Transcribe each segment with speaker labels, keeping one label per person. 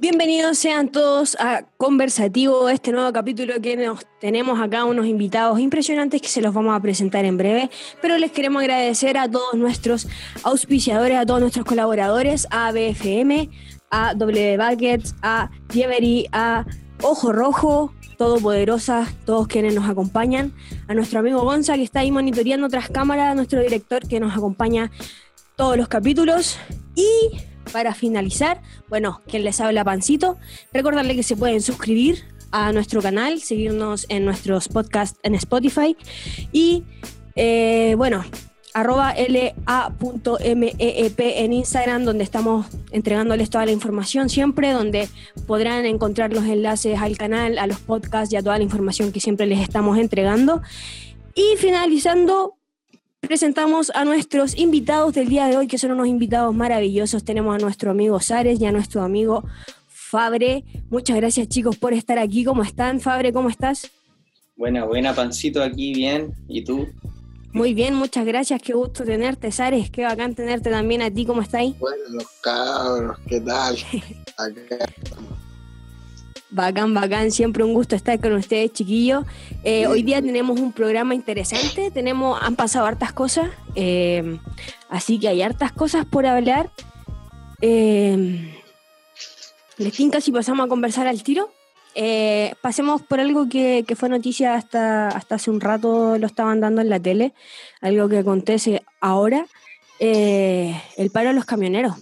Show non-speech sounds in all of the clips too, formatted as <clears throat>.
Speaker 1: Bienvenidos sean todos a Conversativo, este nuevo capítulo que nos tenemos acá unos invitados impresionantes que se los vamos a presentar en breve, pero les queremos agradecer a todos nuestros auspiciadores, a todos nuestros colaboradores, a BFM, a W Buckets, a Dievery, a Ojo Rojo, Todopoderosas, todos quienes nos acompañan, a nuestro amigo Gonza que está ahí monitoreando tras cámara, a nuestro director que nos acompaña todos los capítulos y para finalizar, bueno, quien les habla Pancito, recordarle que se pueden suscribir a nuestro canal, seguirnos en nuestros podcasts en Spotify y eh, bueno, arroba la.meep en Instagram, donde estamos entregándoles toda la información siempre, donde podrán encontrar los enlaces al canal, a los podcasts y a toda la información que siempre les estamos entregando. Y finalizando, presentamos a nuestros invitados del día de hoy, que son unos invitados maravillosos. Tenemos a nuestro amigo Sares y a nuestro amigo Fabre. Muchas gracias chicos por estar aquí. ¿Cómo están, Fabre? ¿Cómo estás?
Speaker 2: Buena, buena, Pancito, aquí bien. ¿Y tú?
Speaker 1: Muy bien, muchas gracias. Qué gusto tenerte, Sares. Qué bacán tenerte también a ti. ¿Cómo estáis?
Speaker 3: Bueno, los cabros, ¿qué tal? <laughs> Acá
Speaker 1: Bacán, bacán, siempre un gusto estar con ustedes, chiquillos. Eh, hoy día tenemos un programa interesante, tenemos, han pasado hartas cosas, eh, así que hay hartas cosas por hablar. Eh, ¿Les tinca si pasamos a conversar al tiro? Eh, pasemos por algo que, que, fue noticia hasta, hasta hace un rato, lo estaban dando en la tele, algo que acontece ahora, el paro de los camioneros.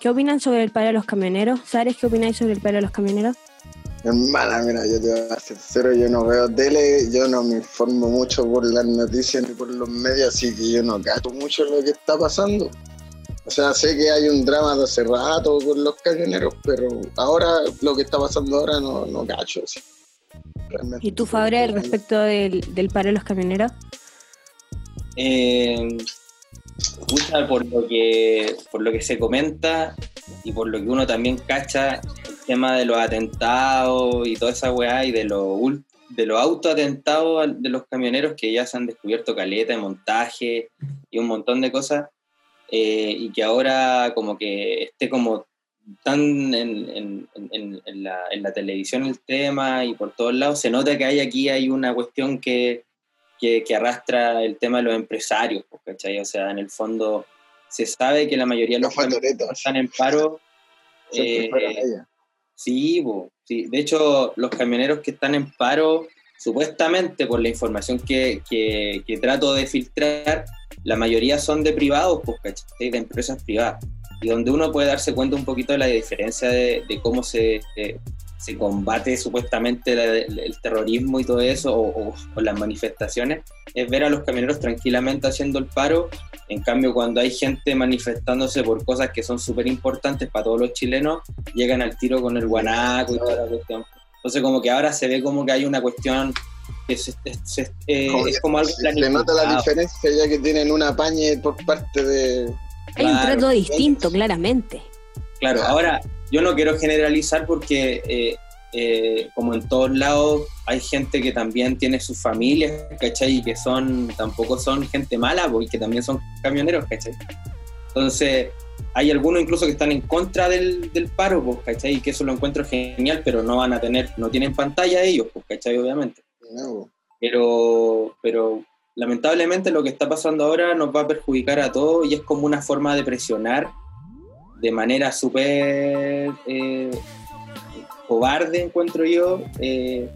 Speaker 1: ¿Qué opinan sobre el paro de los camioneros? ¿Sabes qué opináis sobre el paro de los camioneros?
Speaker 3: Hermana, mira, yo te voy a ser sincero, yo no veo tele, yo no me informo mucho por las noticias ni por los medios, así que yo no cacho mucho lo que está pasando. O sea, sé que hay un drama de hace rato con los camioneros, pero ahora, lo que está pasando ahora, no, no cacho. Sí.
Speaker 1: ¿Y tú, Fabre, respecto del, del paro de los camioneros?
Speaker 2: Eh, por lo que por lo que se comenta y por lo que uno también cacha tema de los atentados y toda esa weá y de los de los autoatentados de los camioneros que ya se han descubierto caleta de montaje y un montón de cosas eh, y que ahora como que esté como tan en, en, en, la, en, la, televisión el tema y por todos lados, se nota que hay aquí hay una cuestión que, que, que arrastra el tema de los empresarios, ¿cachai? O sea, en el fondo se sabe que la mayoría de los camioneros están en paro. Eh, Sí, sí, de hecho, los camioneros que están en paro, supuestamente por la información que, que, trato de filtrar, la mayoría son de privados, pues. De empresas privadas. Y donde uno puede darse cuenta un poquito de la diferencia de, de cómo se, se combate supuestamente el, terrorismo y todo eso, o, las manifestaciones, es ver a los camioneros tranquilamente haciendo el paro. En cambio, cuando hay gente manifestándose por cosas que son súper importantes para todos los chilenos, llegan al tiro con el guanaco y toda la cuestión. Entonces, como que ahora se ve como que hay una cuestión que eh, es, como algo
Speaker 3: Se nota la diferencia ya que tienen una pañe por parte de...
Speaker 1: Hay un trato distinto, claramente.
Speaker 2: Claro, ahora yo no quiero generalizar porque, eh, eh, como en todos lados, hay gente que también tiene sus familias, ¿cachai? Y que son, tampoco son gente mala, porque que también son camioneros, ¿cachai? Entonces, hay algunos incluso que están en contra del, del paro, ¿cachai? Y que eso lo encuentro genial, pero no van a tener, no tienen pantalla ellos, ¿cachai? Obviamente. Pero, pero lamentablemente lo que está pasando ahora nos va a perjudicar a todos y es como una forma de presionar de manera súper eh, cobarde, encuentro yo, eh,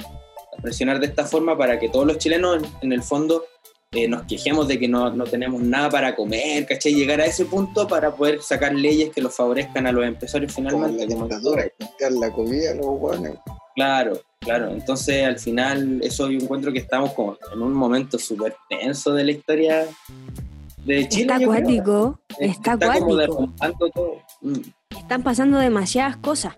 Speaker 2: presionar de esta forma para que todos los chilenos, en, el fondo, eh, nos quejemos de que no, no, tenemos nada para comer, ¿cachai? Llegar a ese punto para poder sacar leyes que los favorezcan a los empresarios finalmente.
Speaker 3: Como la, la comida, los guanes.
Speaker 2: Claro, claro. Entonces, al final, eso yo encuentro que estamos como en un momento súper tenso de la historia de Chile.
Speaker 1: Está acuático, está, acuático.
Speaker 2: Mm.
Speaker 1: Están pasando demasiadas cosas.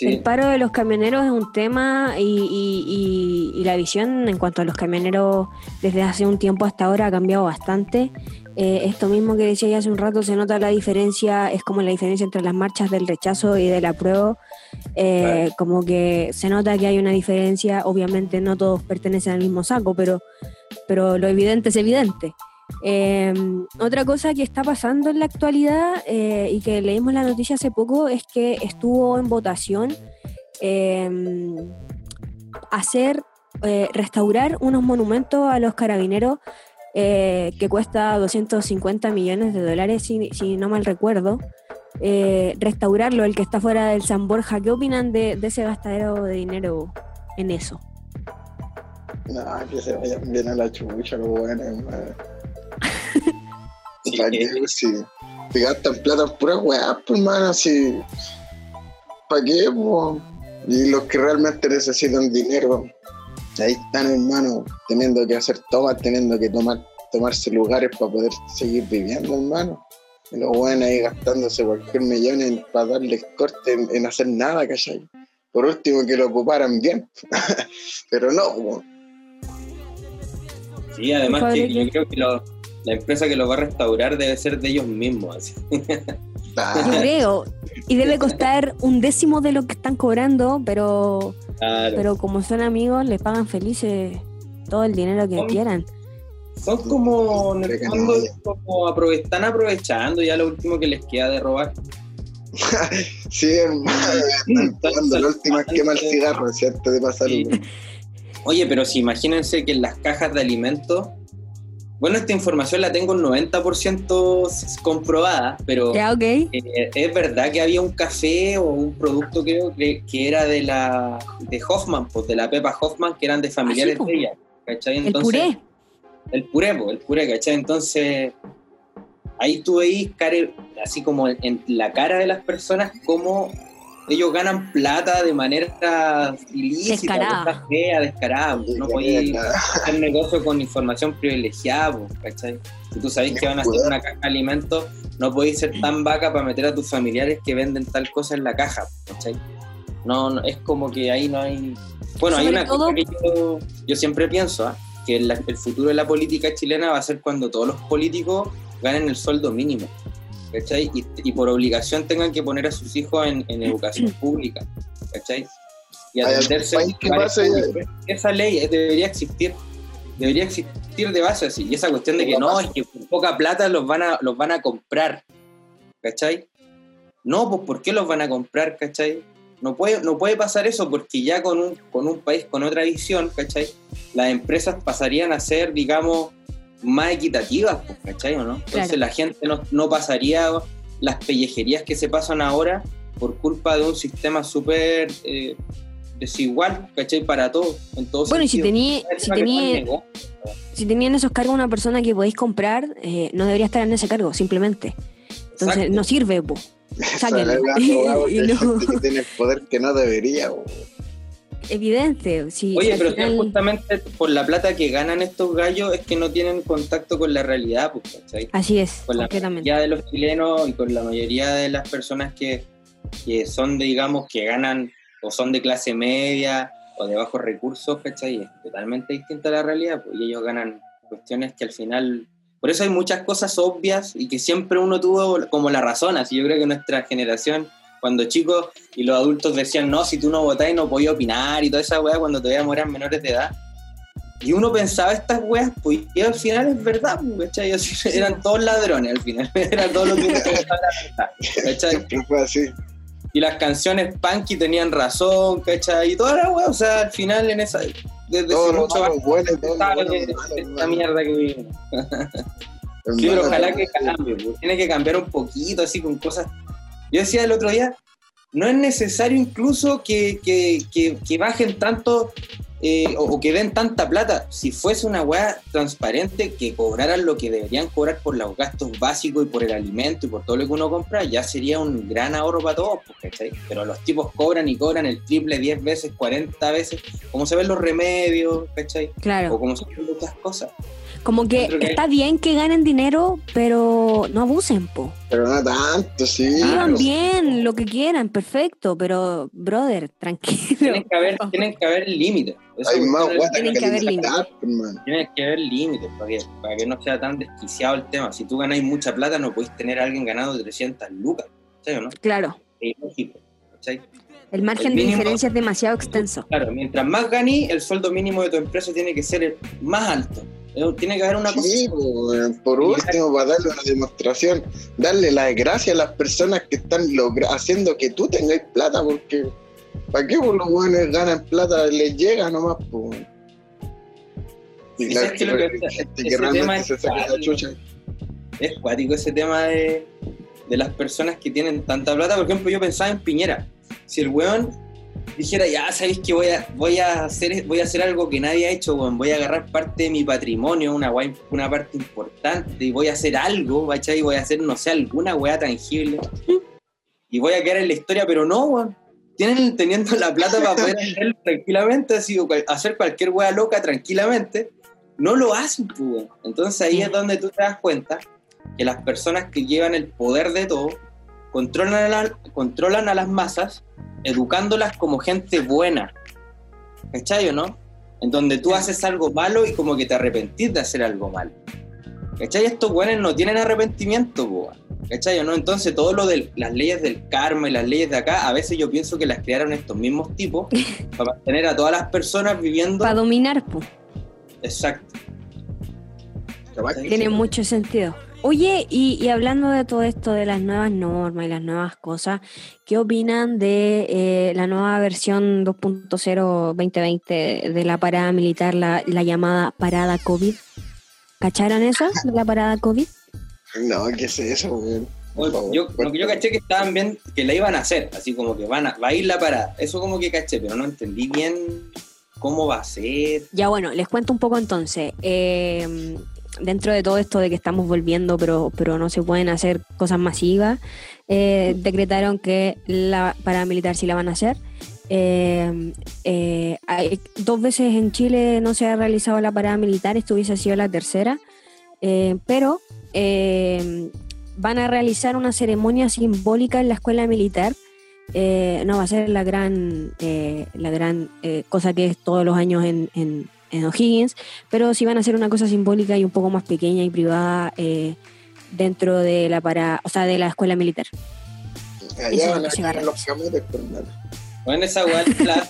Speaker 1: El paro de los camioneros es un tema y, la visión en cuanto a los camioneros desde hace un tiempo hasta ahora ha cambiado bastante. Eh, esto mismo que decía ya hace un rato, se nota la diferencia, es como la diferencia entre las marchas del rechazo y del apruebo. Eh, como que se nota que hay una diferencia, obviamente no todos pertenecen al mismo saco, pero, pero lo evidente es evidente. Eh, otra cosa que está pasando en la actualidad eh, y que leímos la noticia hace poco es que estuvo en votación eh, hacer, eh, restaurar unos monumentos a los carabineros eh, que cuesta 250 millones de dólares, si, no mal recuerdo. Restaurarlo, el que está fuera del San Borja. ¿Qué opinan de, de ese gastadero de dinero en eso?
Speaker 3: No, que se vayan bien a la chucha, lo bueno, hermano.
Speaker 2: Sí,
Speaker 3: gastan plata en puras weas, pues, hermano, si. ¿Para qué, po? Y los que realmente necesitan dinero, ahí están, hermano, teniendo que hacer tomas, teniendo que tomar, tomarse lugares para poder seguir viviendo, hermano. Y los weones ahí gastándose cualquier millón en- para darles corte en, en hacer nada, ¿cachai? Por último, que lo ocuparan bien. <laughs> Pero no, po.
Speaker 2: Sí, además que yo creo que lo- la empresa que lo va a restaurar debe ser de ellos mismos.
Speaker 1: Yo creo. Y debe costar un décimo de lo que están cobrando, pero,
Speaker 2: Claro.
Speaker 1: pero como son amigos, les pagan felices todo el dinero que
Speaker 2: Son-
Speaker 1: quieran.
Speaker 2: Son como, en el
Speaker 3: Entre
Speaker 2: fondo,
Speaker 3: canallas.
Speaker 2: como aprove- están aprovechando ya lo último que les queda de robar. <laughs>
Speaker 3: Sí, tomando la última quema el cigarro, antes de pasarlo.
Speaker 2: Sí. Oye, pero si imagínense que en las cajas de alimentos, bueno, esta información la tengo un 90% comprobada, pero eh, es verdad que había un café o un producto, creo, que, que era de la de Hoffman, pues de la Pepa Hoffman, que eran de familiares
Speaker 1: po.
Speaker 2: de ella. ¿cachai?
Speaker 1: El
Speaker 2: Entonces,
Speaker 1: puré.
Speaker 2: El puré, po, el puré, ¿cachai? Entonces, ahí tú veis, así como en la cara de las personas, cómo ellos ganan plata de manera ilícita,
Speaker 1: Descarada.
Speaker 2: fea, descarada. po. No podéis hacer negocio con información privilegiada, po, ¿cachai? Si tú sabés que van a hacer una caja de alimentos, no podéis ser tan vaca para meter a tus familiares que venden tal cosa en la caja, ¿cachai? No, no, es como que ahí no hay... Bueno, hay una
Speaker 1: todo-
Speaker 2: cosa que yo, yo siempre pienso, ¿ah? que el futuro de la política chilena va a ser cuando todos los políticos ganen el sueldo mínimo, ¿cachai? Y, y por obligación tengan que poner a sus hijos en, en educación <clears throat> pública, ¿cachai? Y atenderse públicos. Esa ley debería existir, debería existir de base así. Y esa cuestión de que no, es que por poca plata los van a, los van a comprar, ¿cachai? No, pues ¿por qué los van a comprar, cachai? No puede, no puede pasar eso porque ya con un, con un país con otra visión, ¿cachai? Las empresas pasarían a ser, digamos, más equitativas, pues, ¿cachai? ¿O no? Entonces
Speaker 1: Claro.
Speaker 2: la gente no, no pasaría las pellejerías que se pasan ahora por culpa de un sistema súper eh, desigual, ¿cachai? Para todos, en todos
Speaker 1: Bueno, y si tenía, si tenía, si tenían esos cargos una persona que podéis comprar, eh, no debería estar en ese cargo, simplemente. Entonces,
Speaker 2: Exacto.
Speaker 1: no sirve, po. Sáquenlo.
Speaker 3: Tiene el poder que no debería. bo.
Speaker 1: Evidente. Si,
Speaker 2: Oye, pero si es
Speaker 1: final-
Speaker 2: justamente por la plata que ganan estos gallos es que no tienen contacto con la realidad, pues, ¿cachai?
Speaker 1: Así es,
Speaker 2: Con la mayoría de los chilenos y con la mayoría de las personas que, que son, de, digamos, que ganan o son de clase media o de bajos recursos, ¿cachai? Es totalmente distinta a la realidad, pues, y ellos ganan cuestiones que al final... Por eso hay muchas cosas obvias y que siempre uno tuvo como la razón, así yo creo que nuestra generación, cuando chicos y los adultos decían, no, si tú no votás no podías opinar y toda esa weá cuando todavía eran menores de edad. Y uno pensaba estas weas, pues y al final es verdad, pues, ¿cachai? Eran todos ladrones al final, <laughs> eran todos los que <laughs> pensaban la verdad. Y las canciones punky tenían razón, ¿cachai? Y toda la wea, o sea, al final en esa, desde hace
Speaker 3: lo
Speaker 2: mucho años,
Speaker 3: bueno
Speaker 2: esta mierda que vivimos. <laughs> Sí, pero ojalá que cambie, pues. tiene que cambiar un poquito, así con cosas. Yo decía el otro día, no es necesario incluso que, que, que, que bajen tanto eh, o, o que den tanta plata. Si fuese una weá transparente, que cobraran lo que deberían cobrar por los gastos básicos y por el alimento y por todo lo que uno compra, ya sería un gran ahorro para todos, pues, ¿cachai? Pero los tipos cobran y cobran el triple 10 veces, 40 veces, como se ven los remedios, ¿cachai? O como se ven muchas cosas.
Speaker 1: Como que
Speaker 2: que-
Speaker 1: está bien que ganen dinero, pero no abusen, po.
Speaker 3: Pero no tanto, sí.
Speaker 2: Claro.
Speaker 1: Vivan bien, lo que quieran, perfecto, pero, brother, <laughs> tranquilo.
Speaker 2: Tienen que haber, tienen que haber límites.
Speaker 3: Hay más
Speaker 1: Tienen que haber
Speaker 3: libertad, hermano.
Speaker 2: Tiene que haber límites para que, para que no sea tan desquiciado el tema. Si tú ganáis mucha plata, no podéis tener a alguien ganando 300 lucas. ¿Cachai o no?
Speaker 1: Claro,
Speaker 2: Es ilógico. ¿cachai?
Speaker 1: el margen
Speaker 2: El
Speaker 1: de
Speaker 2: mínimo-
Speaker 1: diferencia es demasiado extenso.
Speaker 2: Claro, mientras más ganí, el sueldo mínimo de tu empresa tiene que ser el más alto. Tiene que haber una
Speaker 3: sí, cosa. por último, para darle una demostración, darle la gracia a las personas que están haciendo que tú tengas plata, porque ¿para qué por los buenos ganan plata? Les llega nomás, pues.
Speaker 2: Y claro, que, que, que realmente se saca la chucha. Es cuático ese tema de, de las personas que tienen tanta plata. Por ejemplo, yo pensaba en Piñera. Si el weón dijera, ya sabéis que voy a, voy a hacer voy a hacer algo que nadie ha hecho, voy a agarrar parte de mi patrimonio, una, una parte importante, y voy a hacer algo, ¿cachai? Voy a hacer, no sé, alguna weá tangible. Y voy a quedar en la historia, pero no, weón. Tienen teniendo la plata para poder <laughs> hacer tranquilamente, así, hacer cualquier weá loca tranquilamente, no lo hacen, pues, Entonces ahí es donde tú te das cuenta que las personas que llevan el poder de todo controlan a, controlan a las masas educándolas como gente buena. ¿Cachai o no? En donde tú haces algo malo y como que te arrepentís de hacer algo malo. ¿Cachai? Estos buenos no tienen arrepentimiento, boa. ¿Cachai o no? Entonces todo lo de las leyes del karma y las leyes de acá, a veces yo pienso que las crearon estos mismos tipos <laughs> para mantener a todas las personas viviendo...
Speaker 1: Para dominar, pues.
Speaker 2: Exacto.
Speaker 1: Tiene mucho sentido. Oye, y, hablando de todo esto, de las nuevas normas y las nuevas cosas, ¿qué opinan de eh, la nueva versión 2.0 2020 de la parada militar, la, llamada parada COVID? ¿Cacharon eso, la parada COVID?
Speaker 3: No, ¿qué es eso,
Speaker 2: yo, lo que yo caché que estaban bien, que la iban a hacer, así como que van a, va a ir la parada. Eso como que caché, pero no entendí bien cómo va a ser.
Speaker 1: Ya bueno, les cuento un poco entonces. Eh, dentro de todo esto de que estamos volviendo, pero, pero no se pueden hacer cosas masivas, eh, decretaron que la paramilitar sí la van a hacer. Eh, eh, hay, dos veces en Chile no se ha realizado la parada militar, esto hubiese sido la tercera, pero van a realizar una ceremonia simbólica en la escuela militar. no va a ser la gran, la gran cosa que es todos los años en, en O'Higgins, pero sí van a hacer una cosa simbólica y un poco más pequeña y privada eh, dentro de la para, o sea, de la escuela militar.
Speaker 3: Allá van a los
Speaker 2: bueno, esa weá la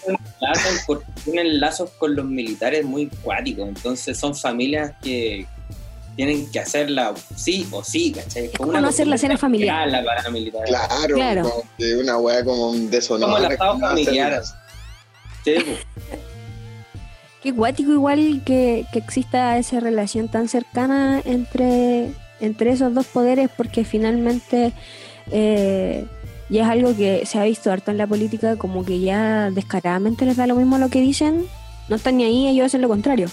Speaker 2: hacen, porque tienen lazos con los militares muy cuáticos, entonces son familias que tienen que hacerla sí o sí, ¿cachai?
Speaker 1: Es como no hacer la cena familiar.
Speaker 3: La claro, claro. Como una weá como un deshonor.
Speaker 2: Como el estado familiar. Sí,
Speaker 1: Qué guático igual que, exista esa relación tan cercana entre, entre esos dos poderes porque finalmente eh, ya es algo que se ha visto harto en la política como que ya descaradamente les da lo mismo lo que dicen, no están ni ahí, ellos hacen lo contrario.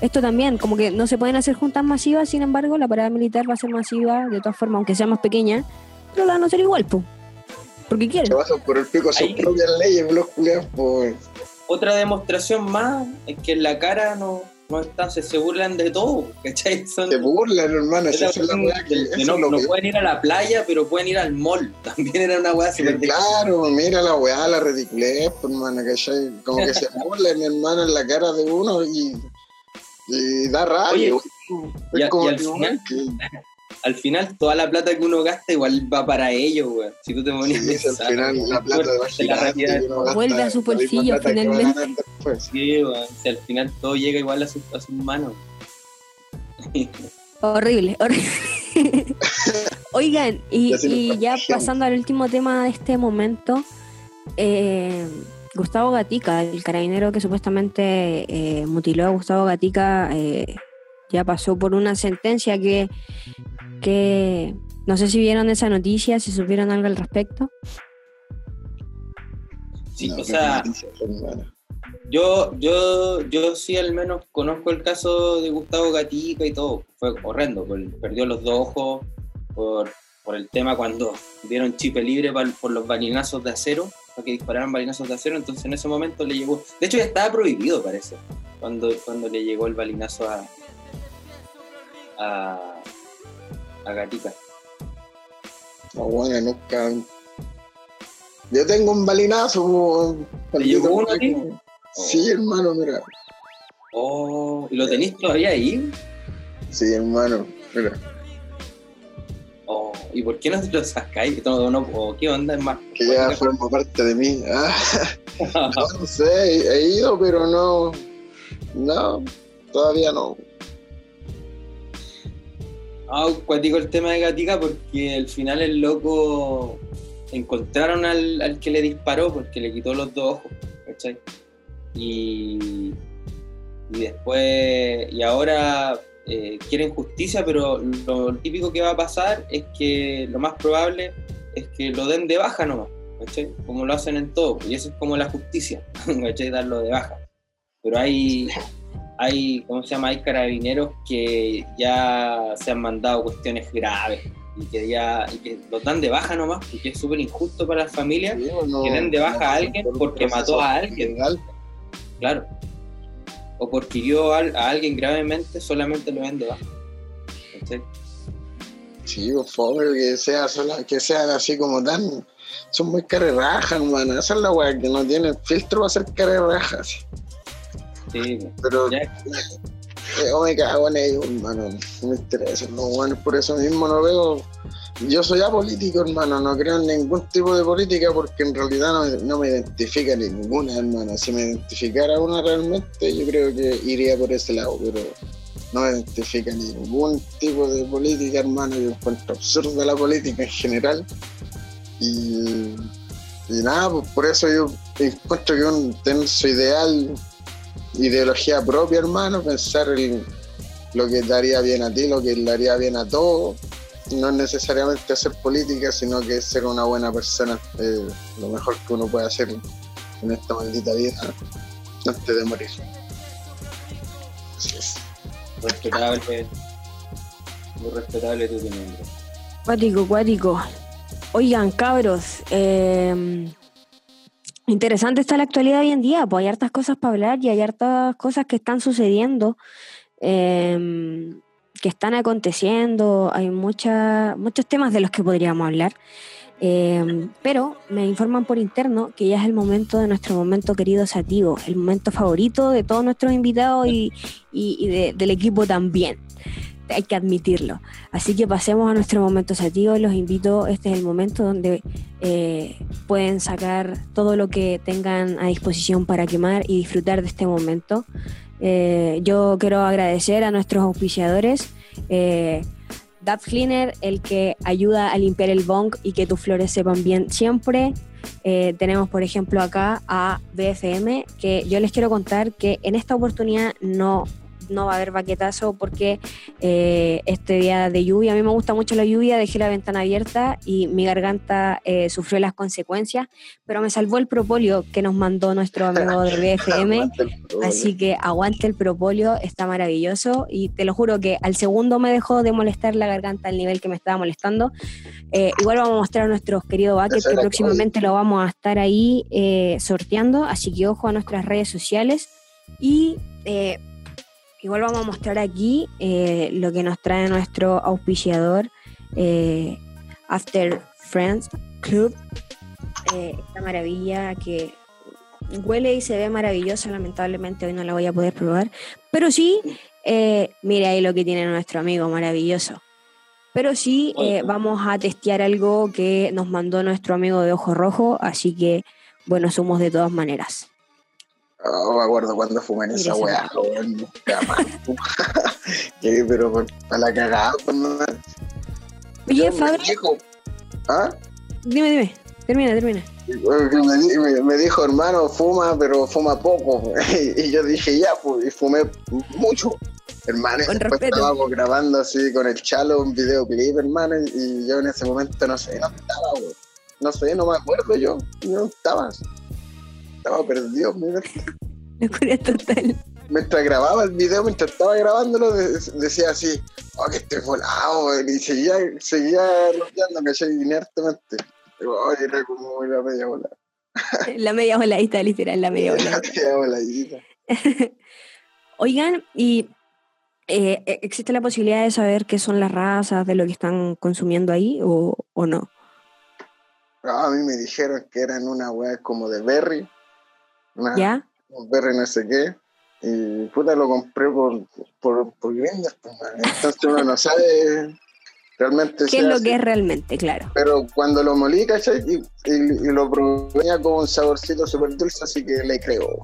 Speaker 1: Esto también, como que no se pueden hacer juntas masivas, sin embargo la parada militar va a ser masiva de todas formas, aunque sea más pequeña, pero la van a hacer igual, pues. Porque quieren.
Speaker 3: Se por el pico sus propias leyes, los pues
Speaker 2: otra demostración más es que en la cara no, no están, se, burlan de todo, ¿cachai?
Speaker 3: se burlan, hermano, es
Speaker 2: que, no, no pueden ir a la playa, pero pueden ir al mall. <laughs> También era una weá
Speaker 3: así. Claro, mira la weá, la ridiculez, pues, hermano, ¿cachai? Como que se <laughs> burlan, hermano, en la cara de uno y, y da rabia.
Speaker 2: y, al final, al final toda la plata que uno gasta igual va para ellos, güey. Si tú te pones
Speaker 3: sí, al final la plata
Speaker 1: Vuelve a su bolsillo finalmente.
Speaker 2: Sí, güey. Si al final todo llega igual a sus, a sus manos. <laughs>
Speaker 1: horrible, horrible. <laughs> Oigan, y, ya pasando al último tema de este momento, eh, Gustavo Gatica, el carabinero que supuestamente eh, mutiló a Gustavo Gatica, eh, ya pasó por una sentencia que que no sé si vieron esa noticia, si supieron algo al respecto.
Speaker 2: Sí, o sea, yo, yo, yo sí al menos conozco el caso de Gustavo Gatica y todo. Fue horrendo, perdió los dos ojos por, el tema cuando dieron chip libre por los balinazos de acero, para que dispararan balinazos de acero, entonces en ese momento le llegó, de hecho ya estaba prohibido parece, cuando, cuando le llegó el balinazo a, a, a gatita.
Speaker 3: No, bueno, nunca. Yo tengo un balinazo.
Speaker 2: ¿Te llegó uno aquí?
Speaker 3: Sí, hermano, mira.
Speaker 2: Oh, ¿y lo tenéis todavía ahí?
Speaker 3: Sí, hermano, mira.
Speaker 2: Oh, ¿y por qué no lo sacáis? ¿O qué onda? Es más.
Speaker 3: Que ya forma parte de mí. Ah, <laughs> no, sé, he ido, pero no. No, todavía no.
Speaker 2: Ah, cuático el tema de Gatica porque al final el loco encontraron al, que le disparó porque le quitó los dos ojos, ¿cachai? Y, y después, y ahora eh, quieren justicia, pero lo típico que va a pasar es que lo más probable es que lo den de baja nomás, ¿cachai? Como lo hacen en todo, y eso es como la justicia, <laughs> ¿cachai? Darlo de baja. Pero hay, hay, ¿cómo se llama? Hay carabineros que ya se han mandado cuestiones graves y que ya y que lo dan de baja nomás, porque es súper injusto para las familias que den de baja a alguien porque mató a alguien. Claro. O porque hirió a, alguien gravemente, solamente lo den de baja.
Speaker 3: Sí, por favor, que, sea que sean así como tan. Son muy carerrajas, hermano. Esa es la weá que no tiene filtro para ser carerrajas.
Speaker 2: Sí,
Speaker 3: pero. Yo me cago en ellos, hermano. No me interesa, no, bueno, por eso mismo no veo. Yo soy apolítico, hermano, no creo en ningún tipo de política porque en realidad no, me identifica ninguna, hermano. Si me identificara una realmente, yo creo que iría por ese lado, pero no me identifica ningún tipo de política, hermano. Yo encuentro absurda la política en general. Y, y nada, pues por eso yo encuentro que un tenso ideal ideología propia, hermano, pensar en lo que te haría bien a ti, lo que le haría bien a todos. No es necesariamente hacer política, sino que ser una buena persona, eh, lo mejor que uno puede hacer en esta maldita vida antes de morir.
Speaker 2: Así es. Respetable, muy respetable tu opinión.
Speaker 1: Cuático, cuático. Oigan, cabros, eh, Interesante está la actualidad hoy en día, pues hay hartas cosas para hablar y hay hartas cosas que están sucediendo, em, que están aconteciendo, hay mucha, muchos temas de los que podríamos hablar. Em, pero me informan por interno que ya es el momento de nuestro momento querido Sativo, el momento favorito de todos nuestros invitados y, del equipo también hay que admitirlo. Así que pasemos a nuestro momento sativo. Los invito, este es el momento donde eh, pueden sacar todo lo que tengan a disposición para quemar y disfrutar de este momento. Eh, yo quiero agradecer a nuestros auspiciadores. Eh, Cleaner, el que ayuda a limpiar el bong y que tus flores sepan bien siempre. Eh, tenemos, por ejemplo, acá a BFM, que yo les quiero contar que en esta oportunidad no no va a haber baquetazo porque eh, este día de lluvia, a mí me gusta mucho la lluvia, dejé la ventana abierta y mi garganta eh, sufrió las consecuencias, pero me salvó el propóleo que nos mandó nuestro amigo de <laughs> BFM, así que aguante el propóleo, está maravilloso y te lo juro que al segundo me dejó de molestar la garganta al nivel que me estaba molestando. Eh, igual vamos a mostrar a nuestros queridos buckets que próximamente lo vamos a estar ahí sorteando, así que ojo a nuestras redes sociales y Igual vamos a mostrar aquí eh, lo que nos trae nuestro auspiciador eh, After Friends Club. Eh, esta maravilla que huele y se ve maravillosa, lamentablemente hoy no la voy a poder probar, pero sí, mire ahí lo que tiene nuestro amigo maravilloso. Pero sí, vamos a testear algo que nos mandó nuestro amigo de Ojo Rojo, así que bueno, somos de todas maneras.
Speaker 3: Oh, me acuerdo cuando fumé en esa weá, <laughs> Pero para la cagada.
Speaker 1: Oye, Fabio.
Speaker 3: ¿Ah?
Speaker 1: Dime, dime. Termina, termina.
Speaker 3: Me, dijo, hermano, fuma, pero fuma poco. <laughs> y yo dije, ya, pues, y fumé mucho. Hermano, con después estábamos grabando así con el chalo un videoclip, hermano, y yo en ese momento no sé, no estaba, No sé, no me acuerdo yo, no estaba estaba perdido, mira.
Speaker 1: Locura total.
Speaker 3: Mientras grababa el video, mientras estaba grabándolo, decía así, oh, que estoy volado, y seguía, seguía bloqueando, que inertemente. Oh, era como la media bola.
Speaker 1: La media voladita, literal, la media <laughs> voladita. La media voladita. <laughs> Oigan, y eh, ¿existe la posibilidad de saber qué son las razas de lo que están consumiendo ahí o, o no?
Speaker 3: a mí me dijeron que eran una weá como de berry,
Speaker 1: ¿Ya?
Speaker 3: Un berry no sé qué. Y puta lo compré por, por, por viviendas. Pues, Entonces uno no sabe realmente.
Speaker 1: ¿Qué es lo que es realmente, claro?
Speaker 3: Pero cuando lo molí, ¿cachai? Y, y, lo probé como un saborcito súper dulce, así que le creo.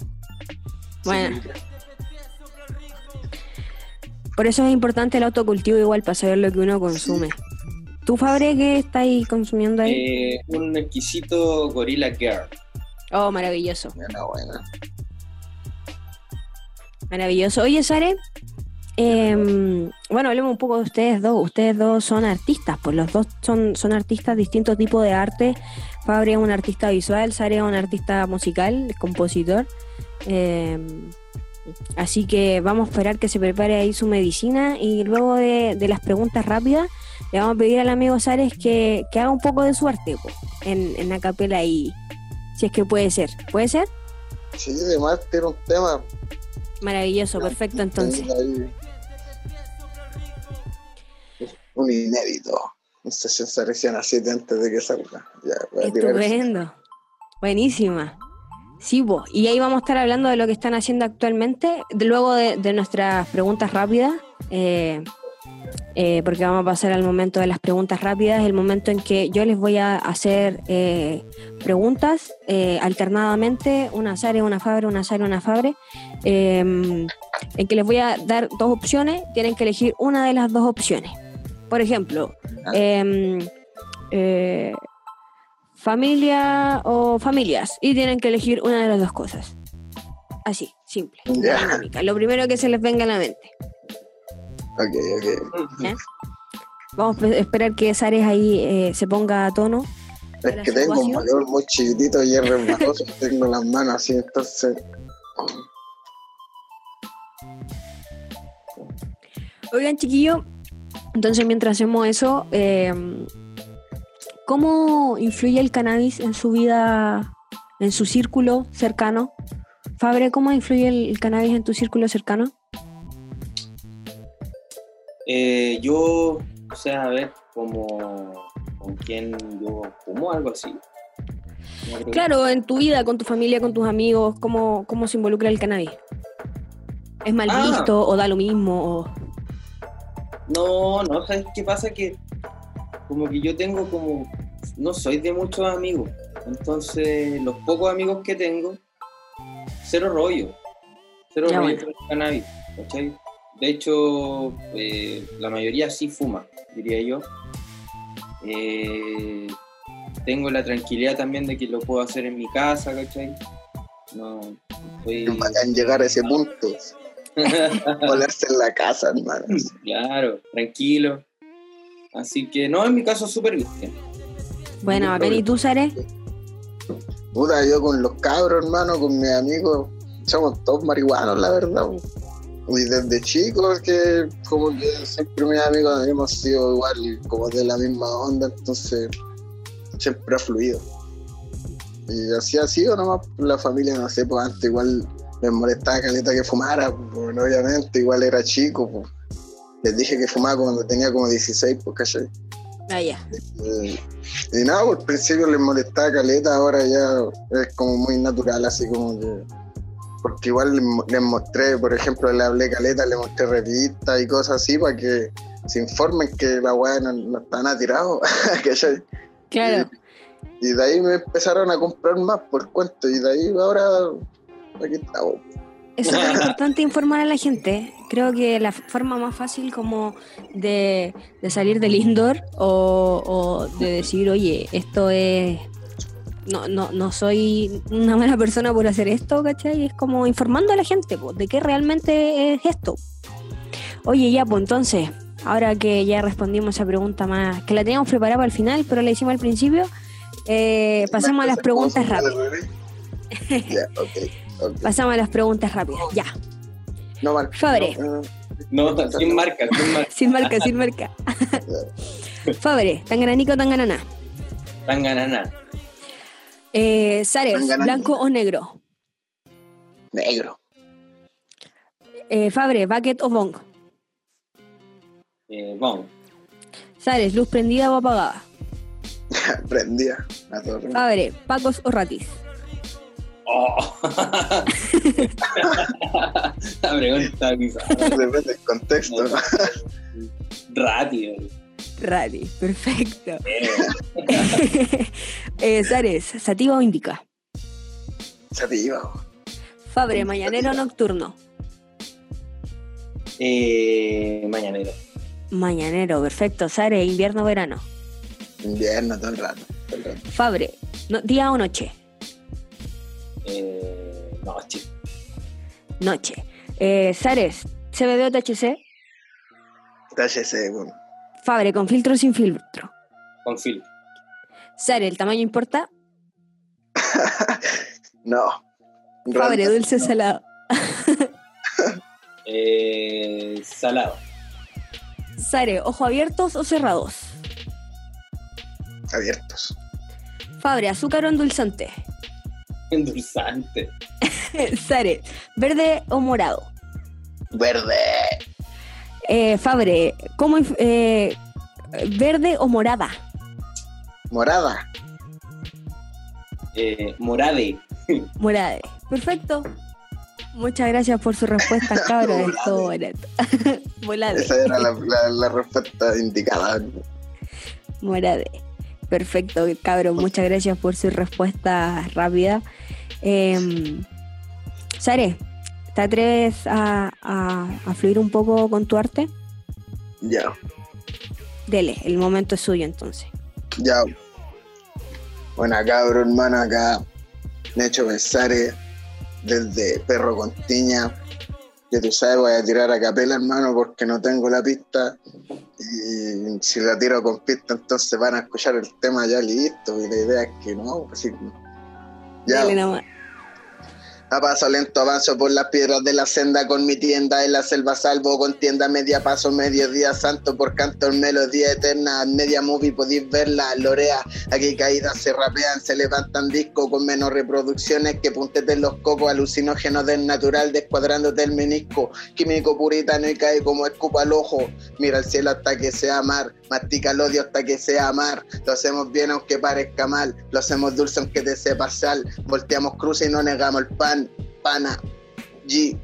Speaker 1: Bueno. Por eso es importante el autocultivo igual para saber lo que uno consume. ¿Tú, Fabre, qué estáis consumiendo ahí?
Speaker 2: Eh, un exquisito Gorilla Girl.
Speaker 1: Oh, maravilloso.
Speaker 3: Buena, buena.
Speaker 1: Maravilloso. Oye, Sare, em, bueno, hablemos un poco de ustedes dos. Ustedes dos son artistas, pues los dos son, son artistas, distintos tipos de arte. Fabre es un artista visual, Sare es un artista musical, compositor. Em, así que vamos a esperar que se prepare ahí su medicina y luego de, de las preguntas rápidas le vamos a pedir al amigo Sares que, que haga un poco de su arte po, en, en la capela y si es que puede ser. ¿Puede ser?
Speaker 3: Sí, además tiene un tema.
Speaker 1: Maravilloso, perfecto entonces.
Speaker 3: Un inédito. Una sesión se recién a 7 antes de que salga. Ya, voy a tirar eso.
Speaker 1: Estupendo. Buenísima. Sí, vos. Y ahí vamos a estar hablando de lo que están haciendo actualmente, de- luego de, de nuestras preguntas rápidas, eh, eh, porque vamos a pasar al momento de las preguntas rápidas, el momento en que yo les voy a hacer eh, preguntas eh, alternadamente, una Sare, una Fabre, una Sare, una Fabre, eh, en que les voy a dar dos opciones, tienen que elegir una de las dos opciones. Por ejemplo, em, familia o familias y tienen que elegir una de las dos cosas. Así, simple. Dinámica. Lo primero que se les venga a la mente.
Speaker 3: Ok, ok.
Speaker 1: ¿ya? Vamos a esperar que Sares ahí eh, se ponga a tono.
Speaker 3: Es que tengo un mayor muy chiquitito y es resbaloso. <laughs> tengo las manos así, entonces.
Speaker 1: Oigan, chiquillo, entonces mientras hacemos eso, eh, ¿cómo influye el cannabis en su vida, en su círculo cercano? Fabre, ¿cómo influye el, el cannabis en tu círculo cercano?
Speaker 2: Eh, yo, o sea, a ver, como con quién yo fumo, algo así.
Speaker 1: Claro, en tu vida, con tu familia, con tus amigos, ¿cómo, cómo se involucra el cannabis? ¿Es mal
Speaker 2: Ah.
Speaker 1: visto o da lo mismo? o-
Speaker 2: No, no, ¿sabes qué pasa? Que como que yo tengo como, no soy de muchos amigos, entonces los pocos amigos que tengo, cero rollo, cero
Speaker 1: Ya,
Speaker 2: rollo
Speaker 1: bueno.
Speaker 2: con el cannabis, ¿cachai? De hecho, eh, la mayoría sí fuma, diría yo. Eh, tengo la tranquilidad también de que lo puedo hacer en mi casa, ¿cachai? No, estoy...
Speaker 3: Es bacán llegar a ese punto. <laughs> Ponerse en la casa, hermano.
Speaker 2: Claro, tranquilo. Así que no, en mi caso súper bien.
Speaker 1: Bueno, bacán. ¿Y tú, Sare?
Speaker 3: Puta, yo con los cabros, hermano, con mis amigos, somos todos marihuanos, la verdad. Y desde chicos que como que siempre mis amigos hemos sido igual, como de la misma onda, entonces siempre ha fluido. Y así ha sido nomás, la familia, no sé, pues antes igual les molestaba caleta que fumara, pues, obviamente, igual era chico, pues. Les dije que fumaba cuando tenía como 16, pues, ¿cachai?
Speaker 1: Ah, ya.
Speaker 3: Eh, y nada, al principio les molestaba caleta, ahora ya es como muy natural, así como que. Porque igual les, mo- les mostré, por ejemplo, le hablé caleta, le mostré revistas y cosas así para que se informen que la weá no, no están atirados. <laughs>
Speaker 1: Claro.
Speaker 3: Y de ahí me empezaron a comprar más por cuento, y de ahí ahora. Aquí estamos.
Speaker 1: Es <laughs> súper importante informar a la gente. Creo que la forma más fácil como de, de salir del indoor o, o de decir, oye, esto es... No, no, no soy una mala persona por hacer esto, ¿cachai? Es como informando a la gente po, de qué realmente es esto. Oye, ya, pues entonces, ahora que ya respondimos esa pregunta más, que la teníamos preparada para el final, pero la hicimos al principio, eh, pasemos a las preguntas rápidas.
Speaker 3: Ya, ok. ok.
Speaker 1: Pasamos a las preguntas rápidas, ya.
Speaker 3: No, mal.
Speaker 1: Fabre.
Speaker 3: No,
Speaker 2: No, sin marca, sin marca.
Speaker 1: Sin marca, sin marca. <laughs> Fabre, tangaranico o tanganana.
Speaker 2: Tan ganana.
Speaker 1: Eh, Sares, blanco o negro.
Speaker 3: negro.
Speaker 1: Eh, Fabre, bucket o bong.
Speaker 2: Eh, vamos.
Speaker 1: Sares, luz prendida o apagada.
Speaker 3: Prendía a todo.
Speaker 1: Fabre, pacos o ratis.
Speaker 2: Oh. <laughs> La pregunta bizarra. <laughs>
Speaker 3: Depende del contexto. ¿no?
Speaker 1: Ratis, perfecto. <laughs>
Speaker 2: Eh,
Speaker 1: Sares, sativa o indica.
Speaker 3: Sativa.
Speaker 1: Fabre, mañanero o nocturno.
Speaker 2: Eh, mañanero.
Speaker 1: Mañanero, perfecto. Sare, invierno, verano.
Speaker 3: Invierno todo el rato. todo el rato.
Speaker 1: Fabre, no- día o noche.
Speaker 2: Eh, noche.
Speaker 1: Noche. Eh, Sares, CBD o THC.
Speaker 3: THC, bueno.
Speaker 1: Fabre, con filtro o sin filtro.
Speaker 2: Con filtro.
Speaker 1: Sare, ¿el tamaño importa? <laughs>
Speaker 3: No.
Speaker 1: Fabre, dulce o
Speaker 3: no.
Speaker 1: salado. <laughs>
Speaker 2: Eh, salado.
Speaker 1: Sare, ojo abiertos o cerrados.
Speaker 3: Abiertos.
Speaker 1: Fabre, azúcar o endulzante.
Speaker 2: Endulzante. <laughs>
Speaker 1: Sare, verde o morado.
Speaker 3: Verde.
Speaker 1: Eh, Fabre, ¿cómo eh, verde o morada?
Speaker 3: Morada.
Speaker 2: Eh, morade. <laughs>
Speaker 1: Morade. Perfecto. Muchas gracias por su respuesta, <laughs> cabros. Estuvo bonito. <laughs> Morade.
Speaker 3: Esa era la, la- la respuesta indicada.
Speaker 1: Morade. Perfecto, cabros. Muchas gracias por su respuesta rápida. Eh, Sare, ¿te atreves a, a- a fluir un poco con tu arte?
Speaker 3: Ya.
Speaker 1: Dele, el momento es suyo entonces.
Speaker 3: Ya. Bueno, cabrón, hermano, acá. Necho Besares, desde Perro con Tiña. Que tú sabes, voy a tirar a capela, hermano, porque no tengo la pista. Y si la tiro con pista, entonces van a escuchar el tema ya listo. Y la idea es que no, así que. Ya.
Speaker 1: Dele nomás.
Speaker 3: A paso lento avanzo por las piedras de la senda con mi tienda en la selva salvo con tienda media paso medio día santo por canto en melodía eterna. Media movie podéis verla lorea. Aquí caídas se rapean se levantan discos con menos reproducciones que puntes de los cocos alucinógenos del natural descuadrándote el menisco. Químico puritano y cae como escupa al ojo. Mira el cielo hasta que sea mar mastica el odio hasta que sea amar lo hacemos bien aunque parezca mal lo hacemos dulce aunque te sepa sal volteamos cruz y no negamos el pan pana G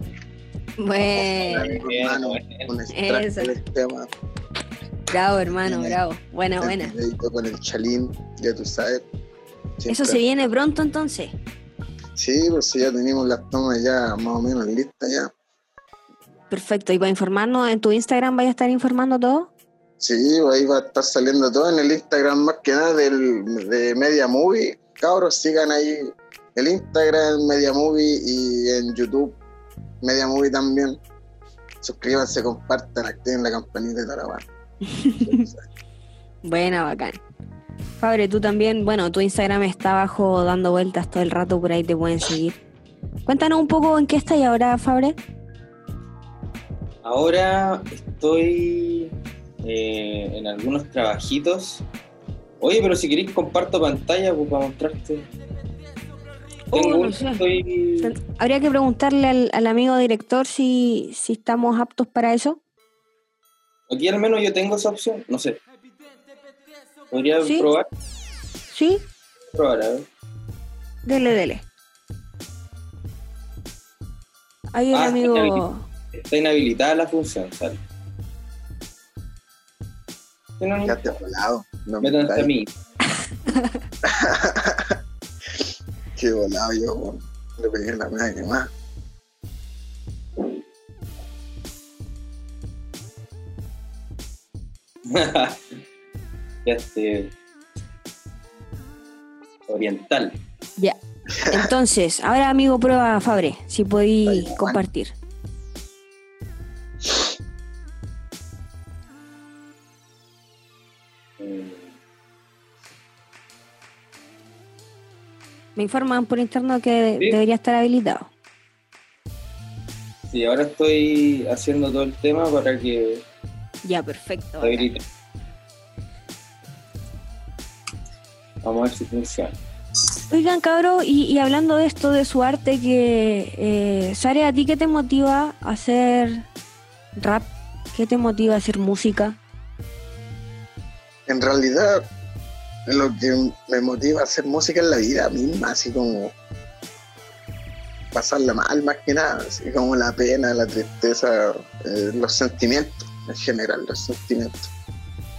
Speaker 1: Bueno, Eso.
Speaker 3: del tema
Speaker 1: bravo, hermano,
Speaker 3: Bien.
Speaker 1: bravo. Buena, buena.
Speaker 3: Con el chalín ya tú sabes
Speaker 1: Eso se viene pronto entonces.
Speaker 3: sí pues si ya tenemos las tomas ya más o menos listas ya
Speaker 1: Perfecto. Y para informarnos en tu Instagram, ¿vaya a estar informando todo?
Speaker 3: Sí, ahí va a estar saliendo todo en el Instagram más que nada del, de Media Movie. Cabros, sigan ahí el Instagram Media Movie y en YouTube Media Movie también. Suscríbanse, compartan, activen la campanita de Tarabán. <laughs>
Speaker 1: Buena, bacán. Fabre, tú también, bueno, tu Instagram está abajo dando vueltas todo el rato, por ahí te pueden seguir. Cuéntanos un poco en qué estás ahora, Fabre.
Speaker 2: Ahora estoy eh, en algunos trabajitos. Oye, pero si queréis comparto pantalla pues, para mostrarte.
Speaker 1: Oh,
Speaker 2: Tengo
Speaker 1: no
Speaker 2: uno,
Speaker 1: sé.
Speaker 2: estoy...
Speaker 1: Habría que preguntarle al, al amigo director si, si estamos aptos para eso.
Speaker 2: Aquí al menos yo tengo esa opción, no sé. Podría
Speaker 1: ¿Sí?
Speaker 2: probar,
Speaker 1: ¿Sí?
Speaker 2: probar, a ver.
Speaker 1: Dele, dele. Ahí el
Speaker 2: Ah,
Speaker 1: amigo...
Speaker 2: está Está inhabilitada la función, sale. No,
Speaker 3: Ya te he volado. No me
Speaker 2: métanse a mí.
Speaker 3: Qué volado yo. Le pegué en la que más.
Speaker 2: ya <laughs> este oriental.
Speaker 1: Ya. Entonces, ahora amigo, prueba Fabre, si podí
Speaker 3: Ahí, Juan.
Speaker 1: compartir. Me informan por interno que
Speaker 2: Sí.
Speaker 1: debería estar habilitado.
Speaker 2: Sí, ahora estoy haciendo todo el tema para que
Speaker 1: Ya, perfecto.
Speaker 2: se habilite. Vamos a ver si funciona.
Speaker 1: Oigan, cabro, y, y hablando de esto, de su arte, que eh, Sare, ¿a ti qué te motiva a hacer rap? ¿Qué te motiva a hacer música?
Speaker 3: En realidad, lo que me motiva a hacer música es la vida misma, así como pasarla mal más que nada, así como la pena, la tristeza, eh, los sentimientos en general, los sentimientos,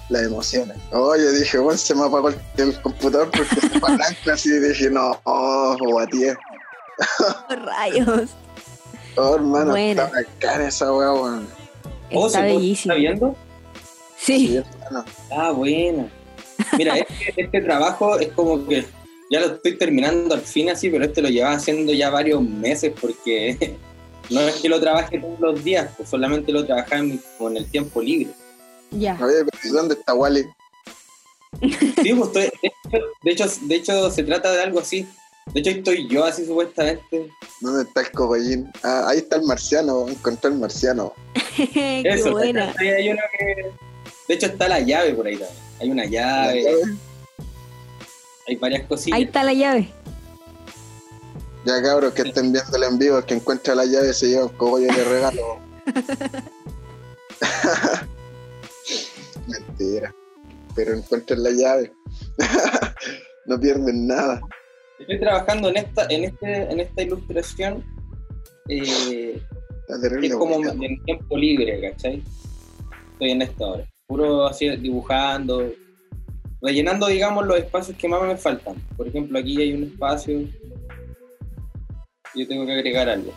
Speaker 3: las emociones. Oh, yo dije, bueno, se me apagó el, el computador porque se fue a blanco, así y dije, no, oh, guatié.
Speaker 1: Rayos. <laughs>
Speaker 3: Oh, hermano,
Speaker 1: Buena.
Speaker 3: está bacán esa weá, weón.
Speaker 2: Oh,
Speaker 1: Está
Speaker 2: ¿se puede-
Speaker 1: bellísimo.
Speaker 2: ¿Está viendo?
Speaker 1: Sí.
Speaker 3: hermano.
Speaker 2: Ah, buena. Mira, este, este trabajo es como que ya lo estoy terminando al fin así, pero este lo llevaba haciendo ya varios meses porque <laughs> no es que lo trabaje todos los días, pues solamente lo trabajaba en, mi- como en el tiempo libre.
Speaker 1: Ya.
Speaker 3: Oye, pero ¿y dónde está Wally?
Speaker 2: Sí, pues estoy- de, hecho, de, hecho, de hecho se trata de algo así. De hecho estoy yo así supuestamente.
Speaker 3: ¿Dónde está el cobayín? Ah, ahí está el marciano, encontré el marciano. <laughs>
Speaker 1: Qué
Speaker 2: Eso,
Speaker 1: buena.
Speaker 2: ahí hay uno que... De hecho está la llave por ahí también. Hay una llave,
Speaker 3: ¿Ya,
Speaker 2: hay varias cosillas.
Speaker 1: Ahí está la llave.
Speaker 3: Ya cabros que estén viendo el en vivo, el que encuentra la llave se lleva un cogollo de regalo. <laughs> <laughs> Mentira. Pero encuentren la llave. <laughs> no pierden nada.
Speaker 2: Estoy trabajando en esta, en este, en esta ilustración. eh, es como en tiempo libre, ¿cachai? Estoy en esta hora. Puro así dibujando, rellenando, digamos, los espacios que más me faltan. Por ejemplo, aquí hay un espacio. Yo tengo que agregar algo.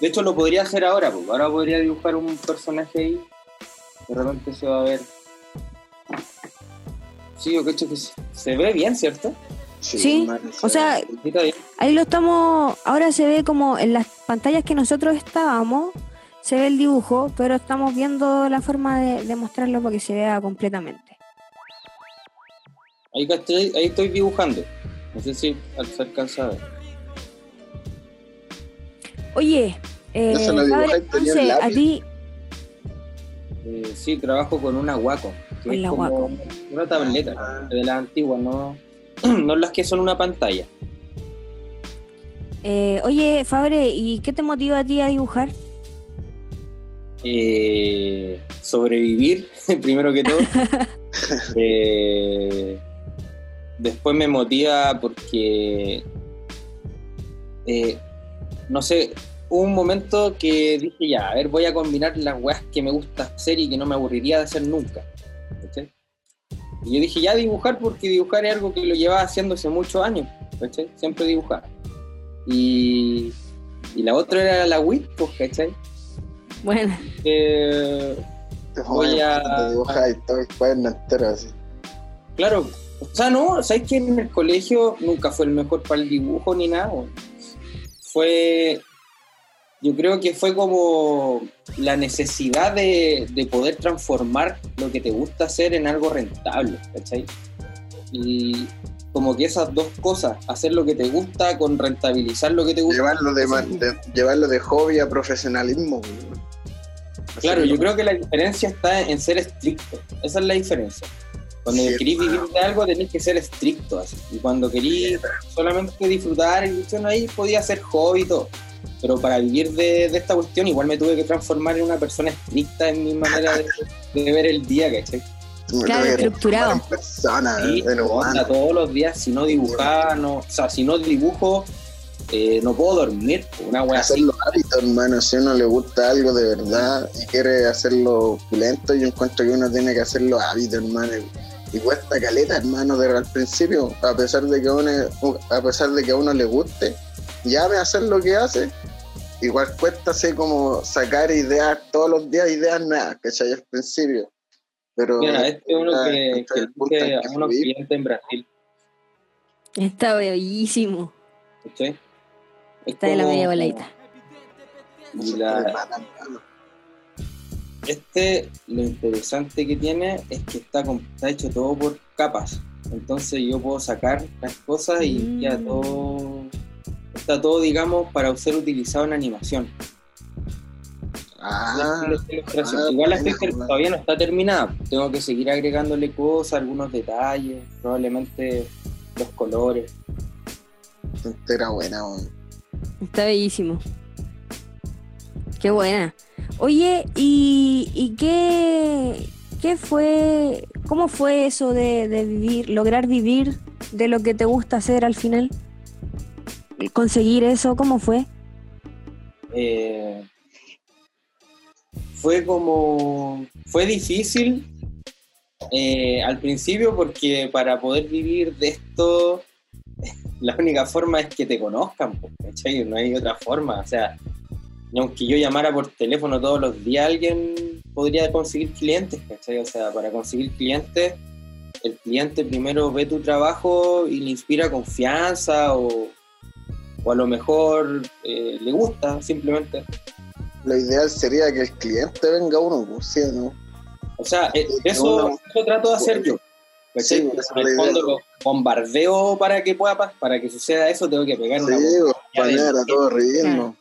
Speaker 2: De hecho, lo podría hacer ahora, pues. Ahora podría dibujar un personaje ahí. De repente se va a ver. Sí, yo cacho que se, se ve bien, ¿cierto?
Speaker 1: Sí, o sea. Ahí lo estamos, ahora se ve como en las pantallas que nosotros estábamos, se ve el dibujo, pero estamos viendo la forma de, de mostrarlo para que se vea completamente.
Speaker 2: Ahí, caché- ahí estoy dibujando. No sé si se alcanza a ver.
Speaker 1: Oye, eh,
Speaker 3: un
Speaker 1: entonces, a ti,
Speaker 2: Eh, sí, trabajo con una Wacom. que
Speaker 1: Con
Speaker 2: es
Speaker 1: la
Speaker 2: como. Una tableta,
Speaker 3: Ah.
Speaker 2: de las antiguas, no, <clears throat> no las que son una pantalla.
Speaker 1: eh, oye, Fabre, ¿y qué te motiva a ti a dibujar?
Speaker 2: Eh, sobrevivir, <laughs> primero que todo. <laughs> Eh, después me motiva porque, eh, no sé, hubo un momento que dije ya, a ver, voy a combinar las weas que me gusta hacer y que no me aburriría de hacer nunca. Y yo dije ya dibujar porque dibujar es algo que lo llevaba haciendo hace muchos años. Siempre dibujar. Y, y la otra era la Wii, pues, ¿cachai?
Speaker 1: Bueno,
Speaker 2: Que Voy a-
Speaker 3: Te dibujáis todo el cuaderno entero así.
Speaker 2: Claro, o sea, no, sabes que en el colegio nunca fue el mejor para el dibujo ni nada. Fue, yo creo que fue como la necesidad de, de poder transformar lo que te gusta hacer en algo rentable, ¿cachai? Y como que esas dos cosas, hacer lo que te gusta con rentabilizar lo que te gusta.
Speaker 3: Llevarlo de, llevarlo de hobby a profesionalismo.
Speaker 2: Claro, yo creo que la diferencia está en ser estricto. Esa es la diferencia. Cuando
Speaker 3: Sí,
Speaker 2: querís vivir de algo tenés que ser estricto así. Y cuando querís solamente disfrutar ahí podía ser hobby y todo. Pero para vivir de, de esta cuestión igual me tuve que transformar en una persona estricta en mi manera de, de ver el día, ¿cachai?
Speaker 1: Claro, estructurado.
Speaker 3: persona,
Speaker 2: Sí,
Speaker 3: en
Speaker 2: onda,
Speaker 3: humano.
Speaker 2: todos los días, si no dibujaba, no, o sea, si no dibujo, eh, no puedo dormir. Una wea así.
Speaker 3: Hacerlo hábito, hermano. Si a uno le gusta algo de verdad y quiere hacerlo opulento, yo encuentro que uno tiene que hacerlo hábito, hermano. Y cuesta caleta, hermano, de, al principio, a pesar de que a uno, a pesar de que a uno le guste, llame a hacer lo que hace, igual cuesta así como sacar ideas todos los días, ideas nuevas, ¿cachai? Al principio. Pero
Speaker 2: Mira, este es uno
Speaker 3: ya
Speaker 2: que, que
Speaker 3: que
Speaker 2: a unos clientes en Brasil.
Speaker 1: está bellísimo. Está de la
Speaker 2: como-
Speaker 1: media voladita.
Speaker 2: Y la- este, lo interesante que tiene es que está, está hecho todo por capas. Entonces yo puedo sacar las cosas y
Speaker 1: Mm.
Speaker 2: queda todo. Está todo, digamos, para ser utilizado en animación.
Speaker 3: Ah,
Speaker 2: Esta
Speaker 3: ah,
Speaker 2: Igual la estoy
Speaker 3: bueno,
Speaker 2: ter- todavía no está terminada. Tengo que seguir agregándole cosas, algunos detalles, probablemente los colores.
Speaker 3: entera buena, weón.
Speaker 1: Está bellísimo. Qué buena. Oye, ¿y, y qué, qué fue, cómo fue eso de, de vivir, lograr vivir de lo que te gusta hacer al final? ¿Conseguir eso? ¿Cómo fue?
Speaker 2: Eh, fue como. Fue difícil eh, al principio porque para poder vivir de esto, <laughs> la única forma es que te conozcan, ¿cachai? No hay otra forma. O sea, aunque yo llamara por teléfono todos los días alguien, podría conseguir clientes, ¿cachai? O sea, para conseguir clientes, el cliente primero ve tu trabajo y le inspira confianza o, o a lo mejor eh, le gusta simplemente.
Speaker 3: Lo ideal sería que el cliente venga uno, pues, ¿sí o no?
Speaker 2: O sea, eh, eso,
Speaker 3: uno-
Speaker 2: eso trato de hacer yo.
Speaker 3: Sí,
Speaker 2: en el
Speaker 3: idea.
Speaker 2: fondo lo bombardeo para que pueda para que suceda eso, tengo que pegar una
Speaker 3: Sí, pues,
Speaker 2: Ya
Speaker 3: poner
Speaker 2: ven.
Speaker 3: a todo ritmo.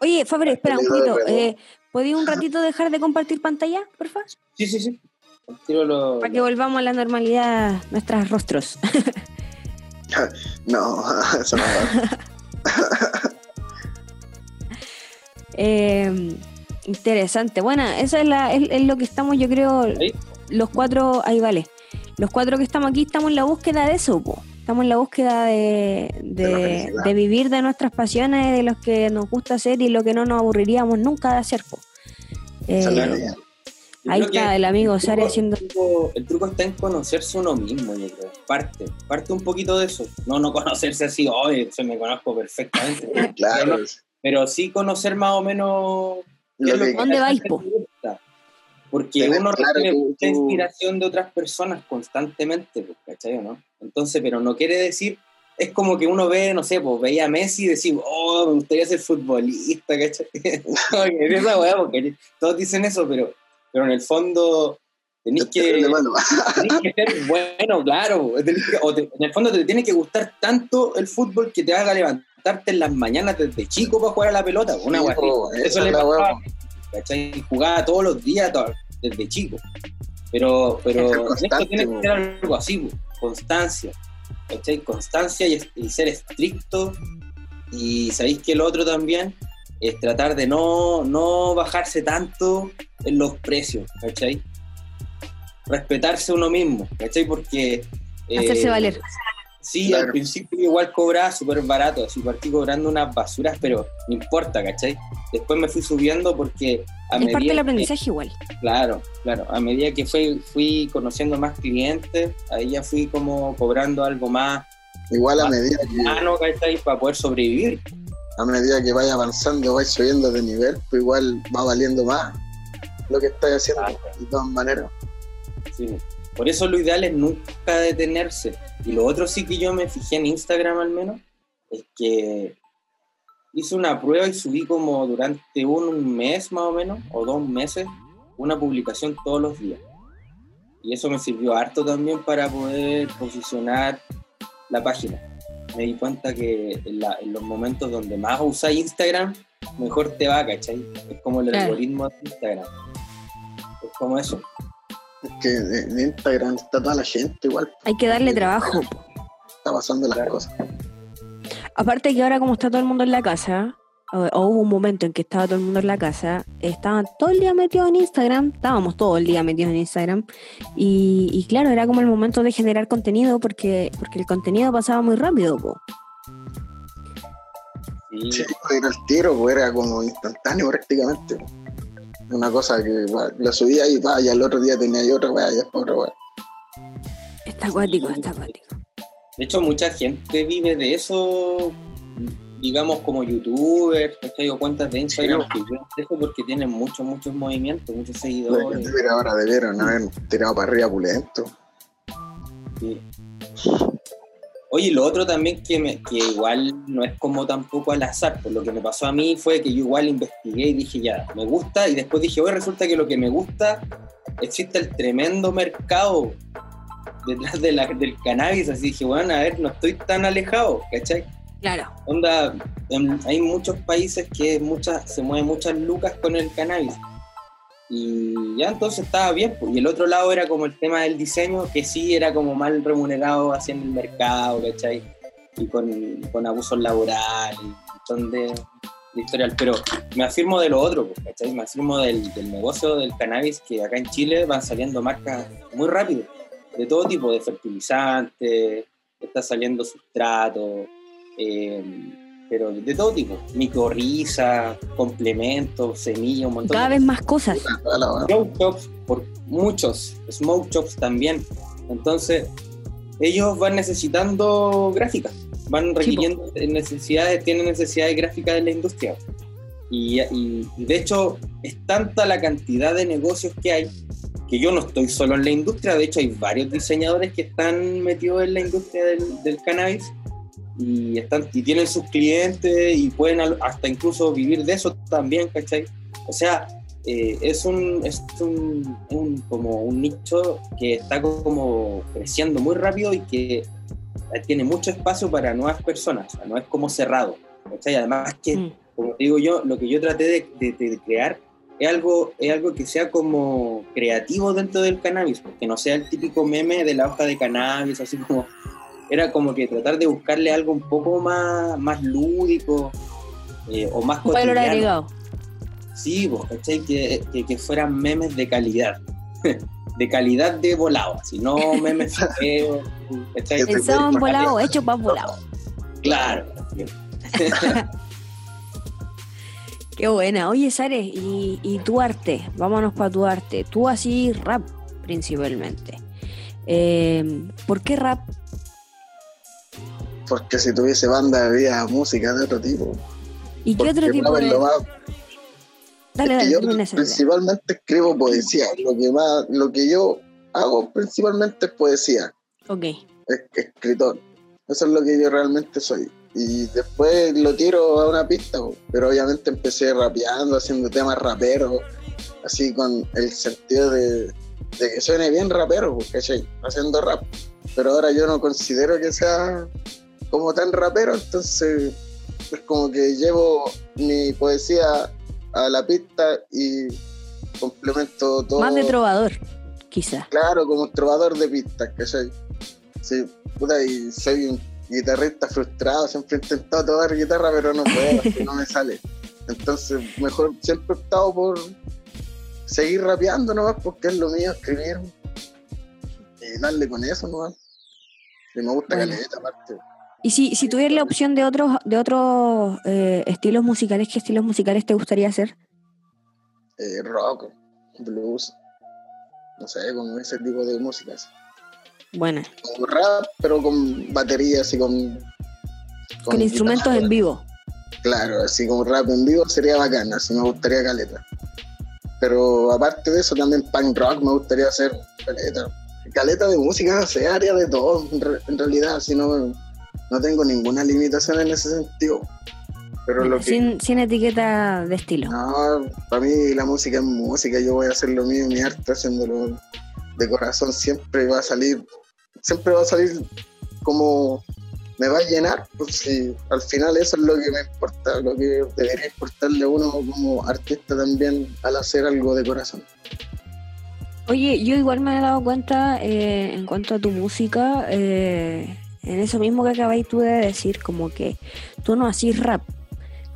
Speaker 1: Oye, Fabre, espera un poquito. Eh, ¿Podías un ratito dejar de compartir pantalla, porfa?
Speaker 2: Sí, sí, sí. Lo-
Speaker 1: Para que volvamos a la normalidad nuestros rostros. <laughs>
Speaker 3: No, <laughs> eso no va. <laughs>
Speaker 1: Eh, interesante. Bueno, eso es, la, es, es lo que estamos, yo creo,
Speaker 2: Ahí.
Speaker 1: los cuatro, ahí vale. Los cuatro que estamos aquí estamos en la búsqueda de eso, po. Estamos en la búsqueda de,
Speaker 3: De la
Speaker 1: de,
Speaker 3: felicidad.
Speaker 1: de vivir de nuestras pasiones, de los que nos gusta hacer y lo que no nos aburriríamos nunca de hacer, po. Eh, ahí está el amigo Sari
Speaker 2: truco-
Speaker 1: haciendo...
Speaker 2: El truco, el truco está en conocerse uno mismo, yo creo. Parte, parte un poquito de eso. No, no conocerse así, oye, se me conozco perfectamente. <laughs>
Speaker 3: Claro,
Speaker 2: Pero, pero sí conocer más o menos
Speaker 3: lo que-
Speaker 2: que
Speaker 1: ¿Dónde vais, po?
Speaker 2: Porque uno
Speaker 3: claro
Speaker 2: recibe
Speaker 3: tú-
Speaker 2: mucha
Speaker 3: tú-
Speaker 2: inspiración de otras personas constantemente, pues, ¿cachai o no? Entonces, pero no quiere decir, es como que uno ve, no sé, pues veía a Messi y decía, oh, me gustaría ser futbolista, ¿cachai? <laughs> Esa weá, porque todos dicen eso, pero, pero en el fondo tenéis que, tenés que ser bueno, claro. tenés que- o te- en el fondo te tiene que gustar tanto el fútbol que te haga levantarte en las mañanas desde chico para jugar a la pelota. Una
Speaker 3: Sí, po,
Speaker 2: Eso
Speaker 3: es
Speaker 2: le pasaba, ¿cachai? Jugaba todos los días, to- desde chico. Pero, pero esto tiene que ser algo así, po, constancia. ¿cachai? Constancia y, y ser estricto. Y sabéis que lo otro también es tratar de no, no bajarse tanto en los precios, ¿cachai? Respetarse uno mismo, ¿cachai? Porque... eh,
Speaker 1: Hacerse valer.
Speaker 2: Sí,
Speaker 3: Claro.
Speaker 2: al principio igual cobraba súper barato, así partí cobrando unas basuras, pero no importa, ¿cachai? Después me fui subiendo porque a
Speaker 1: Es
Speaker 2: medida
Speaker 1: parte del
Speaker 2: que-
Speaker 1: aprendizaje igual.
Speaker 2: claro, claro, a medida que fui, fui conociendo más clientes, ahí ya fui como cobrando algo más
Speaker 3: Igual a medida que,
Speaker 2: mano, ¿cachai? Para poder sobrevivir.
Speaker 3: a medida que vaya avanzando, vais subiendo de nivel, pues igual va valiendo más lo que estáis haciendo,
Speaker 2: Claro.
Speaker 3: de todas maneras.
Speaker 2: Sí. Por eso lo ideal es nunca detenerse. Y lo otro sí que yo me fijé en Instagram al menos, es que hice una prueba y subí como durante un mes más o menos, o dos meses, una publicación todos los días. Y eso me sirvió harto también para poder posicionar la página. Me di cuenta que en, la- en los momentos donde más usáis Instagram, mejor te va, ¿cachai? Es como el
Speaker 1: Claro.
Speaker 2: algoritmo de Instagram. Es como eso.
Speaker 3: Que en Instagram está toda la gente igual,
Speaker 1: Hay que darle trabajo.
Speaker 3: está pasando las cosas.
Speaker 1: Aparte que ahora como está todo el mundo en la casa, o, o hubo un momento en que estaba todo el mundo en la casa, estaban todo el día metidos en Instagram, estábamos todo el día metidos en Instagram, y, y claro, era como el momento de generar contenido porque, porque el contenido pasaba muy rápido. po.
Speaker 2: Sí.
Speaker 3: Sí, era el tiro, era como instantáneo prácticamente. Una cosa que va, la subía y va, y al otro día tenía ahí otra weá, y después otra weá.
Speaker 1: Está acuático, está acuático.
Speaker 2: De hecho, mucha gente vive de eso, digamos, como youtubers, ¿cachai? o cuentas de Instagram que viven de eso porque tienen muchos, muchos movimientos, muchos seguidores.
Speaker 3: ahora debieron haber tirado para arriba pulento.
Speaker 2: Sí. Oye, lo otro también que, me, que igual no es como tampoco al azar, pues lo que me pasó a mí fue que yo igual investigué y dije, ya, me gusta, y después dije, oye, resulta que lo que me gusta, existe el tremendo mercado detrás de la- del cannabis, así dije, bueno, a ver, no estoy tan alejado, ¿cachai?
Speaker 1: Claro.
Speaker 2: Onda, en- hay muchos países que muchas, se mueven muchas lucas con el cannabis. Y ya entonces estaba bien. pues. Y el otro lado era como el tema del diseño, que sí era como mal remunerado haciendo el mercado, ¿cachai? Y con, con abusos laborales, un montón de, de historial. Pero me afirmo de lo otro, pues, ¿cachai? Me afirmo del, del negocio del cannabis, que acá en Chile van saliendo marcas muy rápido, de todo tipo, de fertilizantes, está saliendo sustrato, eh, pero de todo tipo, micorriza, complementos, semillas, un montón
Speaker 1: Cada
Speaker 2: de
Speaker 1: vez más cosas.
Speaker 2: Smoke shops, por muchos, smoke shops también. Entonces, ellos van necesitando gráficas, van requiriendo necesidades, tienen necesidades gráficas de la industria. Y, y, de hecho es tanta la cantidad de negocios que hay que yo no estoy solo en la industria, de hecho hay varios diseñadores que están metidos en la industria del, del cannabis y, están, y tienen sus clientes y pueden hasta incluso vivir de eso también, ¿cachai? O sea, eh, es, un, es un, un, como un nicho que está como creciendo muy rápido y que tiene mucho espacio para nuevas personas, no es como cerrado. ¿cachai? Además que, mm. como digo yo, lo que yo traté de, de crear es algo, es algo que sea como creativo dentro del cannabis, que no sea el típico meme de la hoja de cannabis, así como era como que tratar de buscarle algo un poco más, más lúdico eh, o más
Speaker 1: valor agregado.
Speaker 2: Sí, vos, ¿cachai? Que, que, fueran memes de calidad. <laughs> de calidad de volado, si no memes <laughs> feos.
Speaker 1: Pensaban volado, hecho para volado.
Speaker 2: Claro. <laughs>
Speaker 1: Qué buena. Oye, Sare, y, y, tu arte, vámonos para tu arte. Tú así rap principalmente. Eh, ¿Por qué rap?
Speaker 3: Porque si tuviese banda había música de otro tipo.
Speaker 1: ¿Y qué otro tipo de...?
Speaker 3: Dale, dale, yo principalmente escribo poesía. Lo que más, lo que yo hago principalmente es poesía.
Speaker 1: Ok.
Speaker 3: Es, escritor. Eso es lo que yo realmente soy y después lo tiro a una pista, pero obviamente empecé rapeando, haciendo temas raperos, así con el sentido de, que suene bien rapero, ¿cachai? Haciendo rap. Pero ahora yo no considero que sea como tan rapero, entonces es como que llevo mi poesía a la pista y complemento todo.
Speaker 1: Más de trovador, quizá.
Speaker 3: Claro, como trovador de pistas, ¿cachai? Sí, puta, y soy un guitarrista frustrado, siempre he intentado tocar guitarra, pero no puedo, <laughs> no me sale. Entonces, mejor siempre he optado por seguir rapeando nomás, porque es lo mío, escribir y darle con eso nomás. Y me gusta bueno. caleta, aparte.
Speaker 1: Y si, si tuvieras la opción de otros, de otros eh, estilos musicales, ¿qué estilos musicales te gustaría hacer?
Speaker 3: Eh, rock, blues, no sé, con ese tipo de músicas.
Speaker 1: Buena.
Speaker 3: Con rap, pero con baterías y con.
Speaker 1: Con, instrumentos en vivo.
Speaker 3: Claro, así como rap en vivo sería bacana, así me gustaría caleta. Pero aparte de eso, también punk rock me gustaría hacer caleta. Caleta de música, se área de todo, en, realidad, así no, no tengo ninguna limitación en ese sentido. Pero lo
Speaker 1: sin, sin etiqueta de estilo.
Speaker 3: No, para mí la música es música, yo voy a hacer lo mío, mi arte haciéndolo de corazón siempre va a salir, siempre va a salir como me va a llenar, pues si al final eso es lo que me importa, lo que debería importarle a uno como artista también al hacer algo de corazón.
Speaker 1: Oye, yo igual me he dado cuenta eh, en cuanto a tu música, eh, en eso mismo que acabáis tú de decir, como que tú no hacís rap,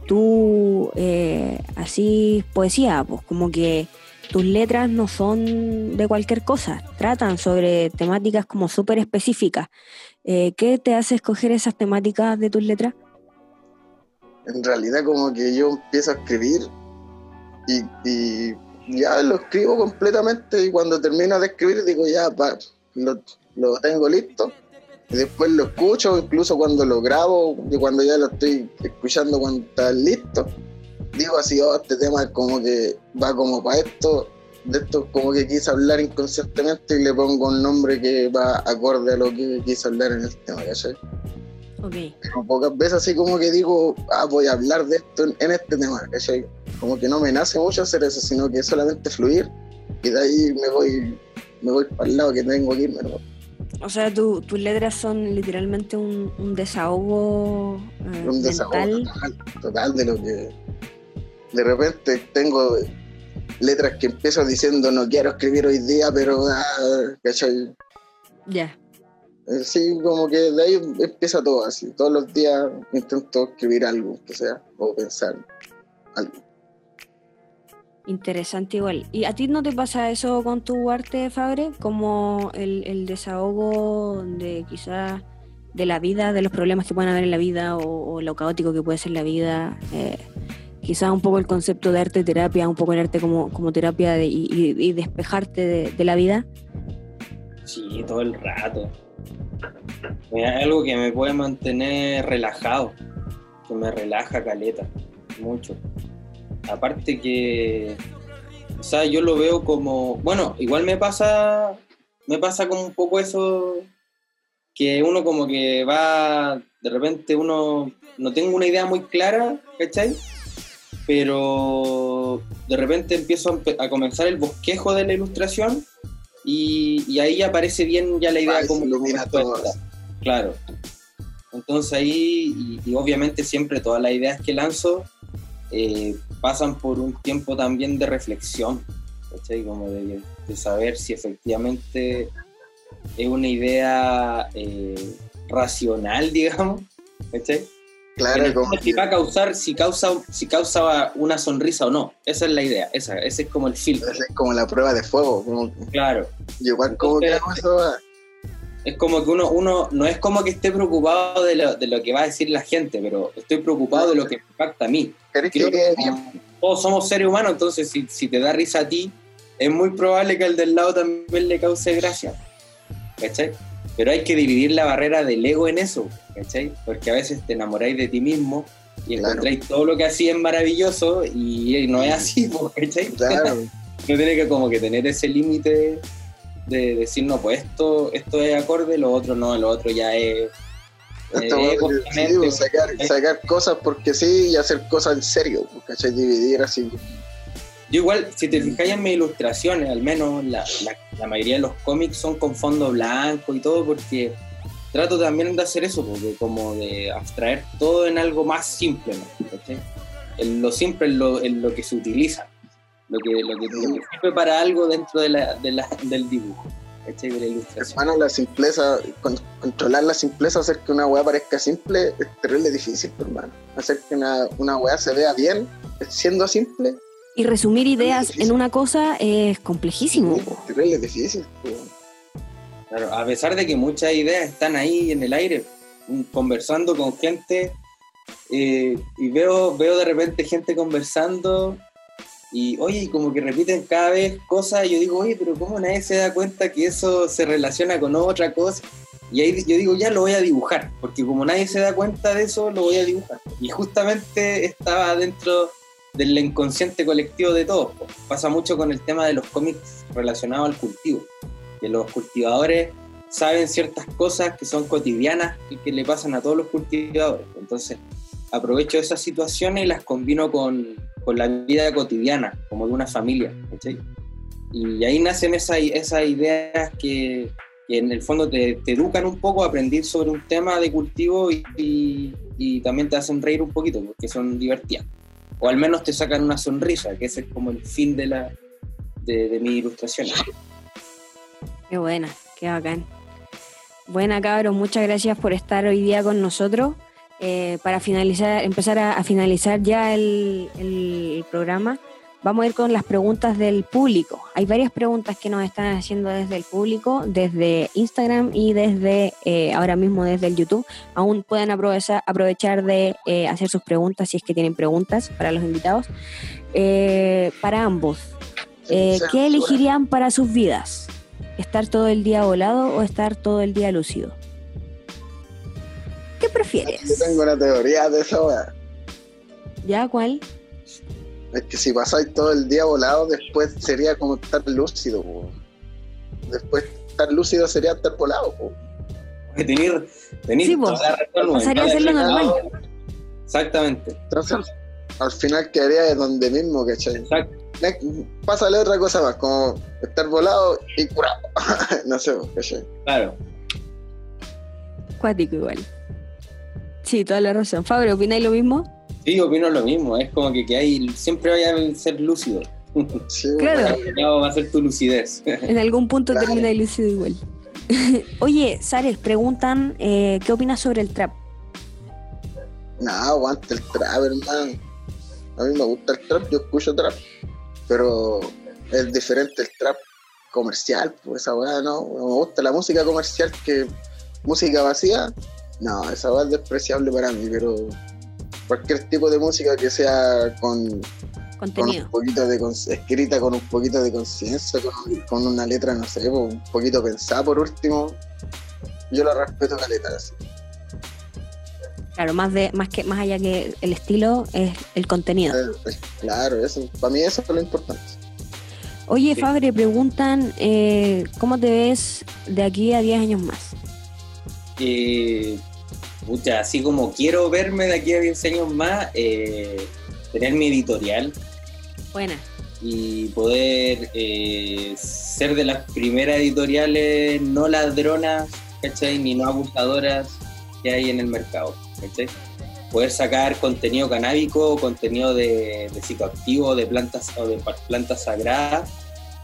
Speaker 1: tú eh, hacís poesía, pues como que tus letras no son de cualquier cosa, tratan sobre temáticas como súper específicas. Eh, ¿Qué te hace escoger esas temáticas de tus letras?
Speaker 3: En realidad como que yo empiezo a escribir y, ya lo escribo completamente y cuando termino de escribir digo ya, lo, lo tengo listo después lo escucho, incluso cuando lo grabo y cuando ya lo estoy escuchando cuando está listo digo así, oh, este tema es como que va como para esto, de esto como que quise hablar inconscientemente y le pongo un nombre que va acorde a lo que quise hablar en el tema, ¿cachai?
Speaker 1: Ok.
Speaker 3: Pero pocas veces así como que digo, ah, voy a hablar de esto en, este tema, ¿cachai? Como que no me nace mucho hacer eso, sino que solamente fluir y de ahí me voy, me voy para el lado que tengo que irme,
Speaker 1: O sea, tus letras son literalmente un, desahogo eh, un desahogo
Speaker 3: total de lo que de repente tengo letras que empiezo diciendo no quiero escribir hoy día, pero ah,
Speaker 1: Ya.
Speaker 3: Eh, sí, como que de ahí empieza todo así. Todos los días intento escribir algo, que sea, o pensar algo.
Speaker 1: Interesante igual. ¿Y a ti no te pasa eso con tu arte, Fabre? Como el, desahogo de quizás de la vida, de los problemas que pueden haber en la vida o, lo caótico que puede ser la vida. Eh, quizás un poco el concepto de arte terapia, un poco el arte como, como terapia de, y, despejarte de, la vida?
Speaker 2: Sí, todo el rato. Es algo que me puede mantener relajado, que me relaja caleta, mucho. Aparte que, o sea, yo lo veo como, bueno, igual me pasa, me pasa como un poco eso, que uno como que va, de repente uno, no tengo una idea muy clara, ¿cachai? Pero de repente empiezo a, comenzar el bosquejo de la ilustración y, ahí aparece bien ya la idea como ilumina todo. Claro. Entonces ahí, y, obviamente siempre todas las ideas que lanzo eh, pasan por un tiempo también de reflexión, ¿cachai? Como de, saber si efectivamente es una idea eh, racional, <laughs> digamos, ¿cachai?
Speaker 3: Claro,
Speaker 2: como si va a causar, si causa, si causa una sonrisa o no. Esa es la idea, esa, ese es como el filtro.
Speaker 3: Esa es como la prueba de fuego.
Speaker 2: Claro.
Speaker 3: igual como que eso
Speaker 2: es como que uno, uno no es como que esté preocupado de lo, de lo que va a decir la gente, pero estoy preocupado de lo que impacta a mí. que, todos somos seres humanos, entonces si, si, te da risa a ti, es muy probable que al del lado también le cause gracia. ¿Cachai? Pero hay que dividir la barrera del ego en eso, ¿cachai? Porque a veces te enamoráis de ti mismo y encontráis todo lo que así es maravilloso y no es así, <laughs> ¿cachai? Claro. <laughs> no tiene que como que tener ese límite de decir, no, pues esto, esto es acorde, lo otro no, lo otro ya es...
Speaker 3: Eh, sacar, cosas porque sí y hacer cosas en serio, pues, ¿cachai? Dividir así.
Speaker 2: Yo igual, si te fijáis en mis ilustraciones, al menos la, la, mayoría de los cómics son con fondo blanco y todo, porque trato también de hacer eso, porque como de abstraer todo en algo más simple, ¿no? lo simple es lo, en lo que se utiliza lo que, lo que, sirve para algo dentro de la, de la, del dibujo. De la ilustración.
Speaker 3: Hermano, la simpleza, controlar la simpleza, hacer que una weá parezca simple, es terrible difícil, hermano. Hacer que una, una weá se vea bien, siendo simple.
Speaker 1: Y resumir ideas en una cosa es complejísimo.
Speaker 3: es terrible difícil.
Speaker 2: Claro, a pesar de que muchas ideas están ahí en el aire, conversando con gente, eh, y veo, veo de repente gente conversando y oye, como que repiten cada vez cosas, y yo digo, oye, pero ¿cómo nadie se da cuenta que eso se relaciona con otra cosa? Y ahí yo digo, ya lo voy a dibujar, porque como nadie se da cuenta de eso, lo voy a dibujar. Y justamente estaba dentro del inconsciente colectivo de todos. Pasa mucho con el tema de los cómics relacionados al cultivo, que los cultivadores saben ciertas cosas que son cotidianas y que le pasan a todos los cultivadores. Entonces, aprovecho esas situaciones y las combino con, con la vida cotidiana, como de una familia. Y ahí nacen esas, ideas que, en el fondo te, educan un poco a aprender sobre un tema de cultivo y, también te hacen reír un poquito, porque son divertidas. O al menos te sacan una sonrisa, que ese es como el fin de, la, de, de mi ilustración.
Speaker 1: Qué buena, qué bacán. Buena, cabros, muchas gracias por estar hoy día con nosotros. Eh, para finalizar, empezar a, finalizar ya el, programa, vamos a ir con las preguntas del público. Hay varias preguntas que nos están haciendo desde el público, desde Instagram y desde eh, ahora mismo desde el YouTube. Aún pueden aprovechar, aprovechar de eh, hacer sus preguntas si es que tienen preguntas para los invitados. para ambos, ¿qué elegirían para sus vidas? ¿Estar todo el día volado o estar todo el día lúcido? ¿Qué prefieres?
Speaker 3: Yo tengo una teoría de esa weá.
Speaker 1: ¿Ya cuál?
Speaker 3: Es que si pasáis todo el día volado, después sería como estar lúcido. Después estar lúcido sería estar volado.
Speaker 2: Tener, tener
Speaker 1: sí, pasaría a ser lo normal.
Speaker 2: Exactamente.
Speaker 3: Entonces, al final quedaría de donde mismo, ¿cachai? Exacto. Pásale otra cosa más, como estar volado y curado. <laughs> no sé, ¿cachai?
Speaker 2: Claro.
Speaker 1: Cuático igual. Sí, toda la razón. Fabio, ¿opináis lo mismo?
Speaker 2: Sí, opino lo mismo. Es como que, que hay, siempre vaya a ser lúcido. <laughs>
Speaker 1: claro.
Speaker 2: va a ser tu lucidez. <laughs>
Speaker 1: En algún punto termina el lúcido igual. <laughs> Oye, Sares, preguntan, eh, ¿qué opinas sobre el trap?
Speaker 3: No, aguanta el trap, hermano. A mí me gusta el trap, yo escucho trap. Pero es diferente el trap comercial, pues esa weá, ¿no? Me gusta la música comercial que música vacía, no, esa va es despreciable para mí, pero cualquier tipo de música que sea con,
Speaker 1: Contenido.
Speaker 3: un poquito de escrita con un poquito de conciencia, con, una letra, no sé, un poquito pensada por último, yo la respeto caleta así.
Speaker 1: Claro, más de más que más allá que el estilo es el contenido.
Speaker 3: Eh, claro, eso, para mí eso es lo importante.
Speaker 1: Oye, Fabre, preguntan eh, ¿cómo te ves de aquí a 10 años más?
Speaker 2: Eh, pucha, así como quiero verme de aquí a 10 años más, eh, tener mi editorial
Speaker 1: Buena.
Speaker 2: y poder eh, ser de las primeras editoriales no ladronas, ¿cachai? Ni no abusadoras que hay en el mercado, ¿cachai? Poder sacar contenido canábico, contenido de, de psicoactivo, de plantas o de plantas sagradas,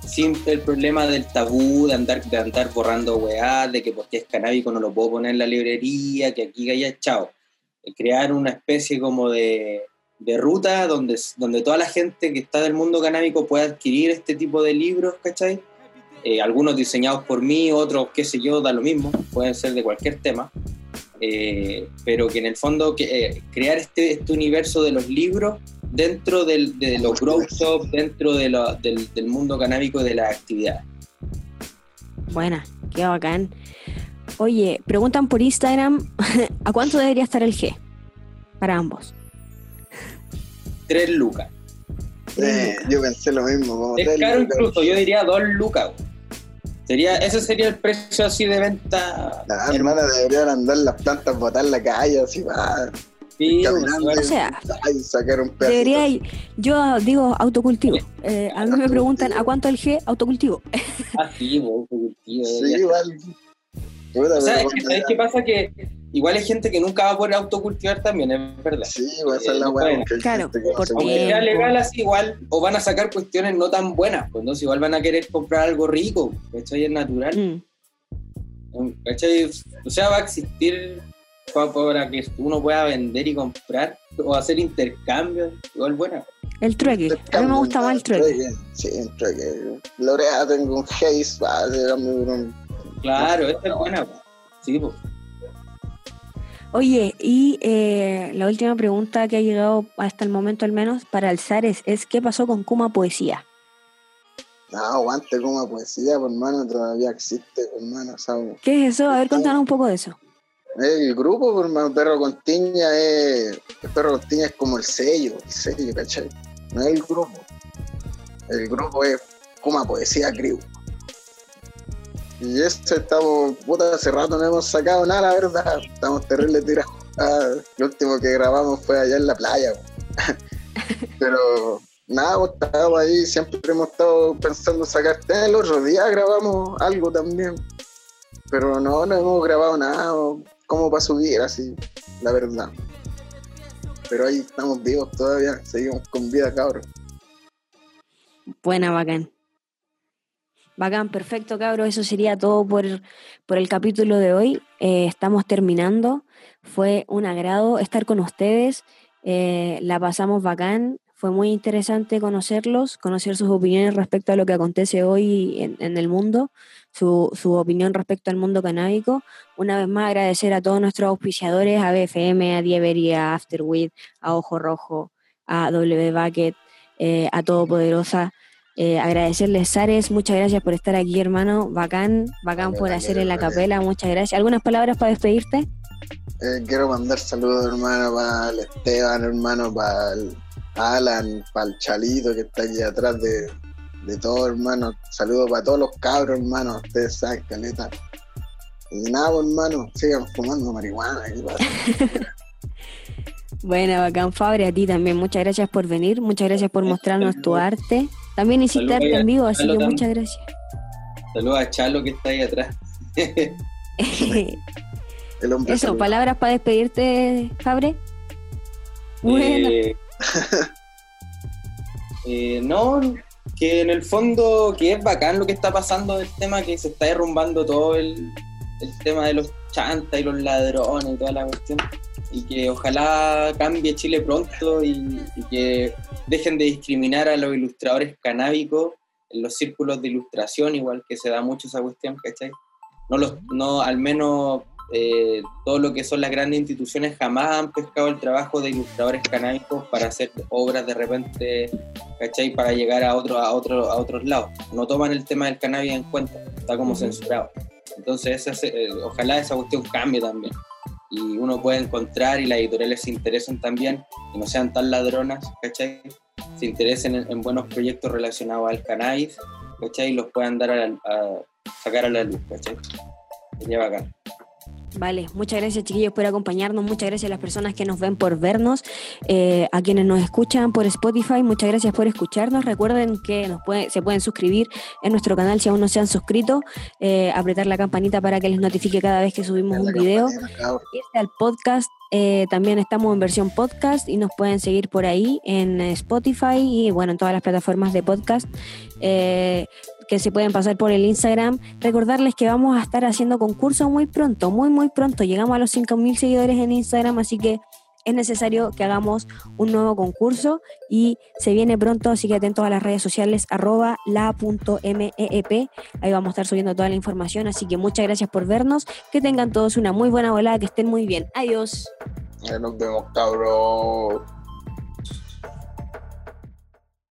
Speaker 2: sin el problema del tabú de andar, de andar borrando weá, de que porque es canábico no lo puedo poner en la librería, que aquí allá, chao. Crear una especie como de, de ruta donde, donde toda la gente que está del mundo canábico pueda adquirir este tipo de libros, ¿cachai? Eh, algunos diseñados por mí, otros, qué sé yo, da lo mismo, pueden ser de cualquier tema, Eh, pero que en el fondo que, eh, crear este, este universo de los libros dentro del- de los grow shops, dentro de lo- del, del mundo canábico y de las actividades.
Speaker 1: Buena, qué bacán. Oye, preguntan por Instagram, <laughs> ¿a cuánto debería estar el G? Para ambos.
Speaker 2: Tres lucas.
Speaker 3: Eh, yo pensé lo mismo. Como
Speaker 2: Es caro
Speaker 3: lucas.
Speaker 2: incluso, yo diría dos lucas. güey. Sería, ese sería el precio así de venta.
Speaker 3: La hermana deberían andar las plantas, botar la calle, así va.
Speaker 2: Sí,
Speaker 3: caminando.
Speaker 1: O sea,
Speaker 3: Ay, sacar un
Speaker 1: debería, yo digo autocultivo. Eh, a mí me preguntan, ¿a cuánto el G? Autocultivo.
Speaker 2: así, güey, cultivo,
Speaker 3: Sí, igual. Puta,
Speaker 2: O sea,
Speaker 3: pero
Speaker 2: es que,
Speaker 3: cuando
Speaker 2: ¿sabes qué pasa? Que igual hay gente que nunca va a poder autocultivar también, es verdad.
Speaker 3: Sí, va a ser
Speaker 2: Eh,
Speaker 3: la porque hay
Speaker 1: Claro, porque-
Speaker 2: sea legal así igual, o van a sacar cuestiones no tan buenas, pues entonces igual van a querer comprar algo rico, ¿cachai? Es natural,
Speaker 1: Mm,
Speaker 2: ¿cachai? O sea, va a existir para que uno pueda vender y comprar o hacer intercambios, igual buena.
Speaker 1: El trueque. A mí me gusta más el trueque.
Speaker 3: Sí, el trueque. Lorea, tengo un haze.
Speaker 2: Claro, esta es buena. Sí, pues.
Speaker 1: Oye, y eh, la última pregunta que ha llegado hasta el momento al menos para alzar es, es ¿qué pasó con Kuma Poesía?
Speaker 3: No, aguante como poesía, por hermano, todavía existe, por hermano, ¿sabes?
Speaker 1: ¿Qué es eso? A ver, contanos un poco de eso.
Speaker 3: El grupo, por hermano, Perro con Tiña es. El Perro con Tiña es como el sello, el sello, ¿cachai? No es el grupo. El grupo es Kuma Poesía Crew. Y este estamos, puta, hace rato no hemos sacado nada, la verdad. Estamos terrible tirados. Ah, lo último que grabamos fue allá en la playa. <laughs> Pero nada, pues, estábamos ahí, siempre hemos estado pensando sacar. El otro día grabamos algo también. Pero no, no hemos grabado nada o como para subir así, la verdad. Pero ahí estamos vivos todavía, seguimos con vida, cabrón.
Speaker 1: Buena, bacán. Bacán, perfecto, cabros. Eso sería todo por, por el capítulo de hoy. Eh, estamos terminando. Fue un agrado estar con ustedes. Eh, la pasamos bacán. Fue muy interesante conocerlos, conocer sus opiniones respecto a lo que acontece hoy en, en el mundo, su, su opinión respecto al mundo canábico. Una vez más, agradecer a todos nuestros auspiciadores, a BFM, a Dievery, a Afterweed, a Ojo Rojo, a W Bucket, eh, a Todopoderosa. Eh, agradecerles, Sares, muchas gracias por estar aquí, hermano. Bacán, bacán
Speaker 3: Vale,
Speaker 1: por
Speaker 3: vale,
Speaker 1: hacer en la capela, muchas gracias. ¿Algunas palabras para despedirte?
Speaker 3: Eh, quiero mandar saludos, hermano, para el Esteban, hermano, para el Alan, para el Chalito que está aquí atrás de, de todo, hermano. Saludos para todos los cabros, hermano. Ustedes saben, caleta. Y nada, pues, hermano, sigan fumando marihuana. <laughs>
Speaker 1: Bueno, bacán, Fabre, a ti también. Muchas gracias por venir, muchas gracias por mostrarnos tu arte. También hiciste
Speaker 2: Saludos
Speaker 1: arte
Speaker 2: a
Speaker 1: en vivo, así que
Speaker 2: también.
Speaker 1: muchas gracias.
Speaker 2: Saludos a Chalo que está ahí atrás. <laughs>
Speaker 3: El hombre
Speaker 1: Eso, palabras para despedirte, Fabre. Bueno,
Speaker 2: Eh, <laughs> eh, no, que en el fondo que es bacán lo que está pasando del tema, que se está derrumbando todo el, el tema de los chantas y los ladrones y toda la cuestión. Y que ojalá cambie Chile pronto y, que dejen de discriminar a los ilustradores canábicos en los círculos de ilustración, igual que se da mucho esa cuestión, ¿cachai? No, los, no al menos eh, todo lo que son las grandes instituciones jamás han pescado el trabajo de ilustradores canábicos para hacer obras de repente, ¿cachai? Para llegar a, otro, a, otro, a otros lados. No toman el tema del cannabis en cuenta, está como censurado. Entonces, ese- eh, ojalá esa cuestión cambie también. y uno puede encontrar y las editoriales se interesen también y no sean tan ladronas, ¿cachai? Se interesen en, buenos proyectos relacionados al cannabis, ¿cachai? Y los puedan dar a, sacar a la luz, ¿cachai? Sería bacán.
Speaker 1: Vale, muchas gracias chiquillos por acompañarnos, muchas gracias a las personas que nos ven por vernos, eh, a quienes nos escuchan por Spotify, muchas gracias por escucharnos. Recuerden que nos se pueden suscribir en nuestro canal si aún no se han suscrito, eh, apretar la campanita para que les notifique cada vez que subimos un video. Este al podcast eh, también estamos en versión podcast y nos pueden seguir por ahí en Spotify y bueno, en todas las plataformas de podcast que se pueden pasar por el Instagram. Recordarles que vamos a estar haciendo concursos muy pronto, muy, muy pronto. Llegamos a los 5.000 seguidores en Instagram, así que es necesario que hagamos un nuevo concurso y se viene pronto, así que atentos a las redes sociales arroba la.meep. Ahí vamos a estar subiendo toda la información, así que muchas gracias por vernos, que tengan todos una muy buena volada, que estén muy bien. Adiós.
Speaker 3: Nos vemos, cabros.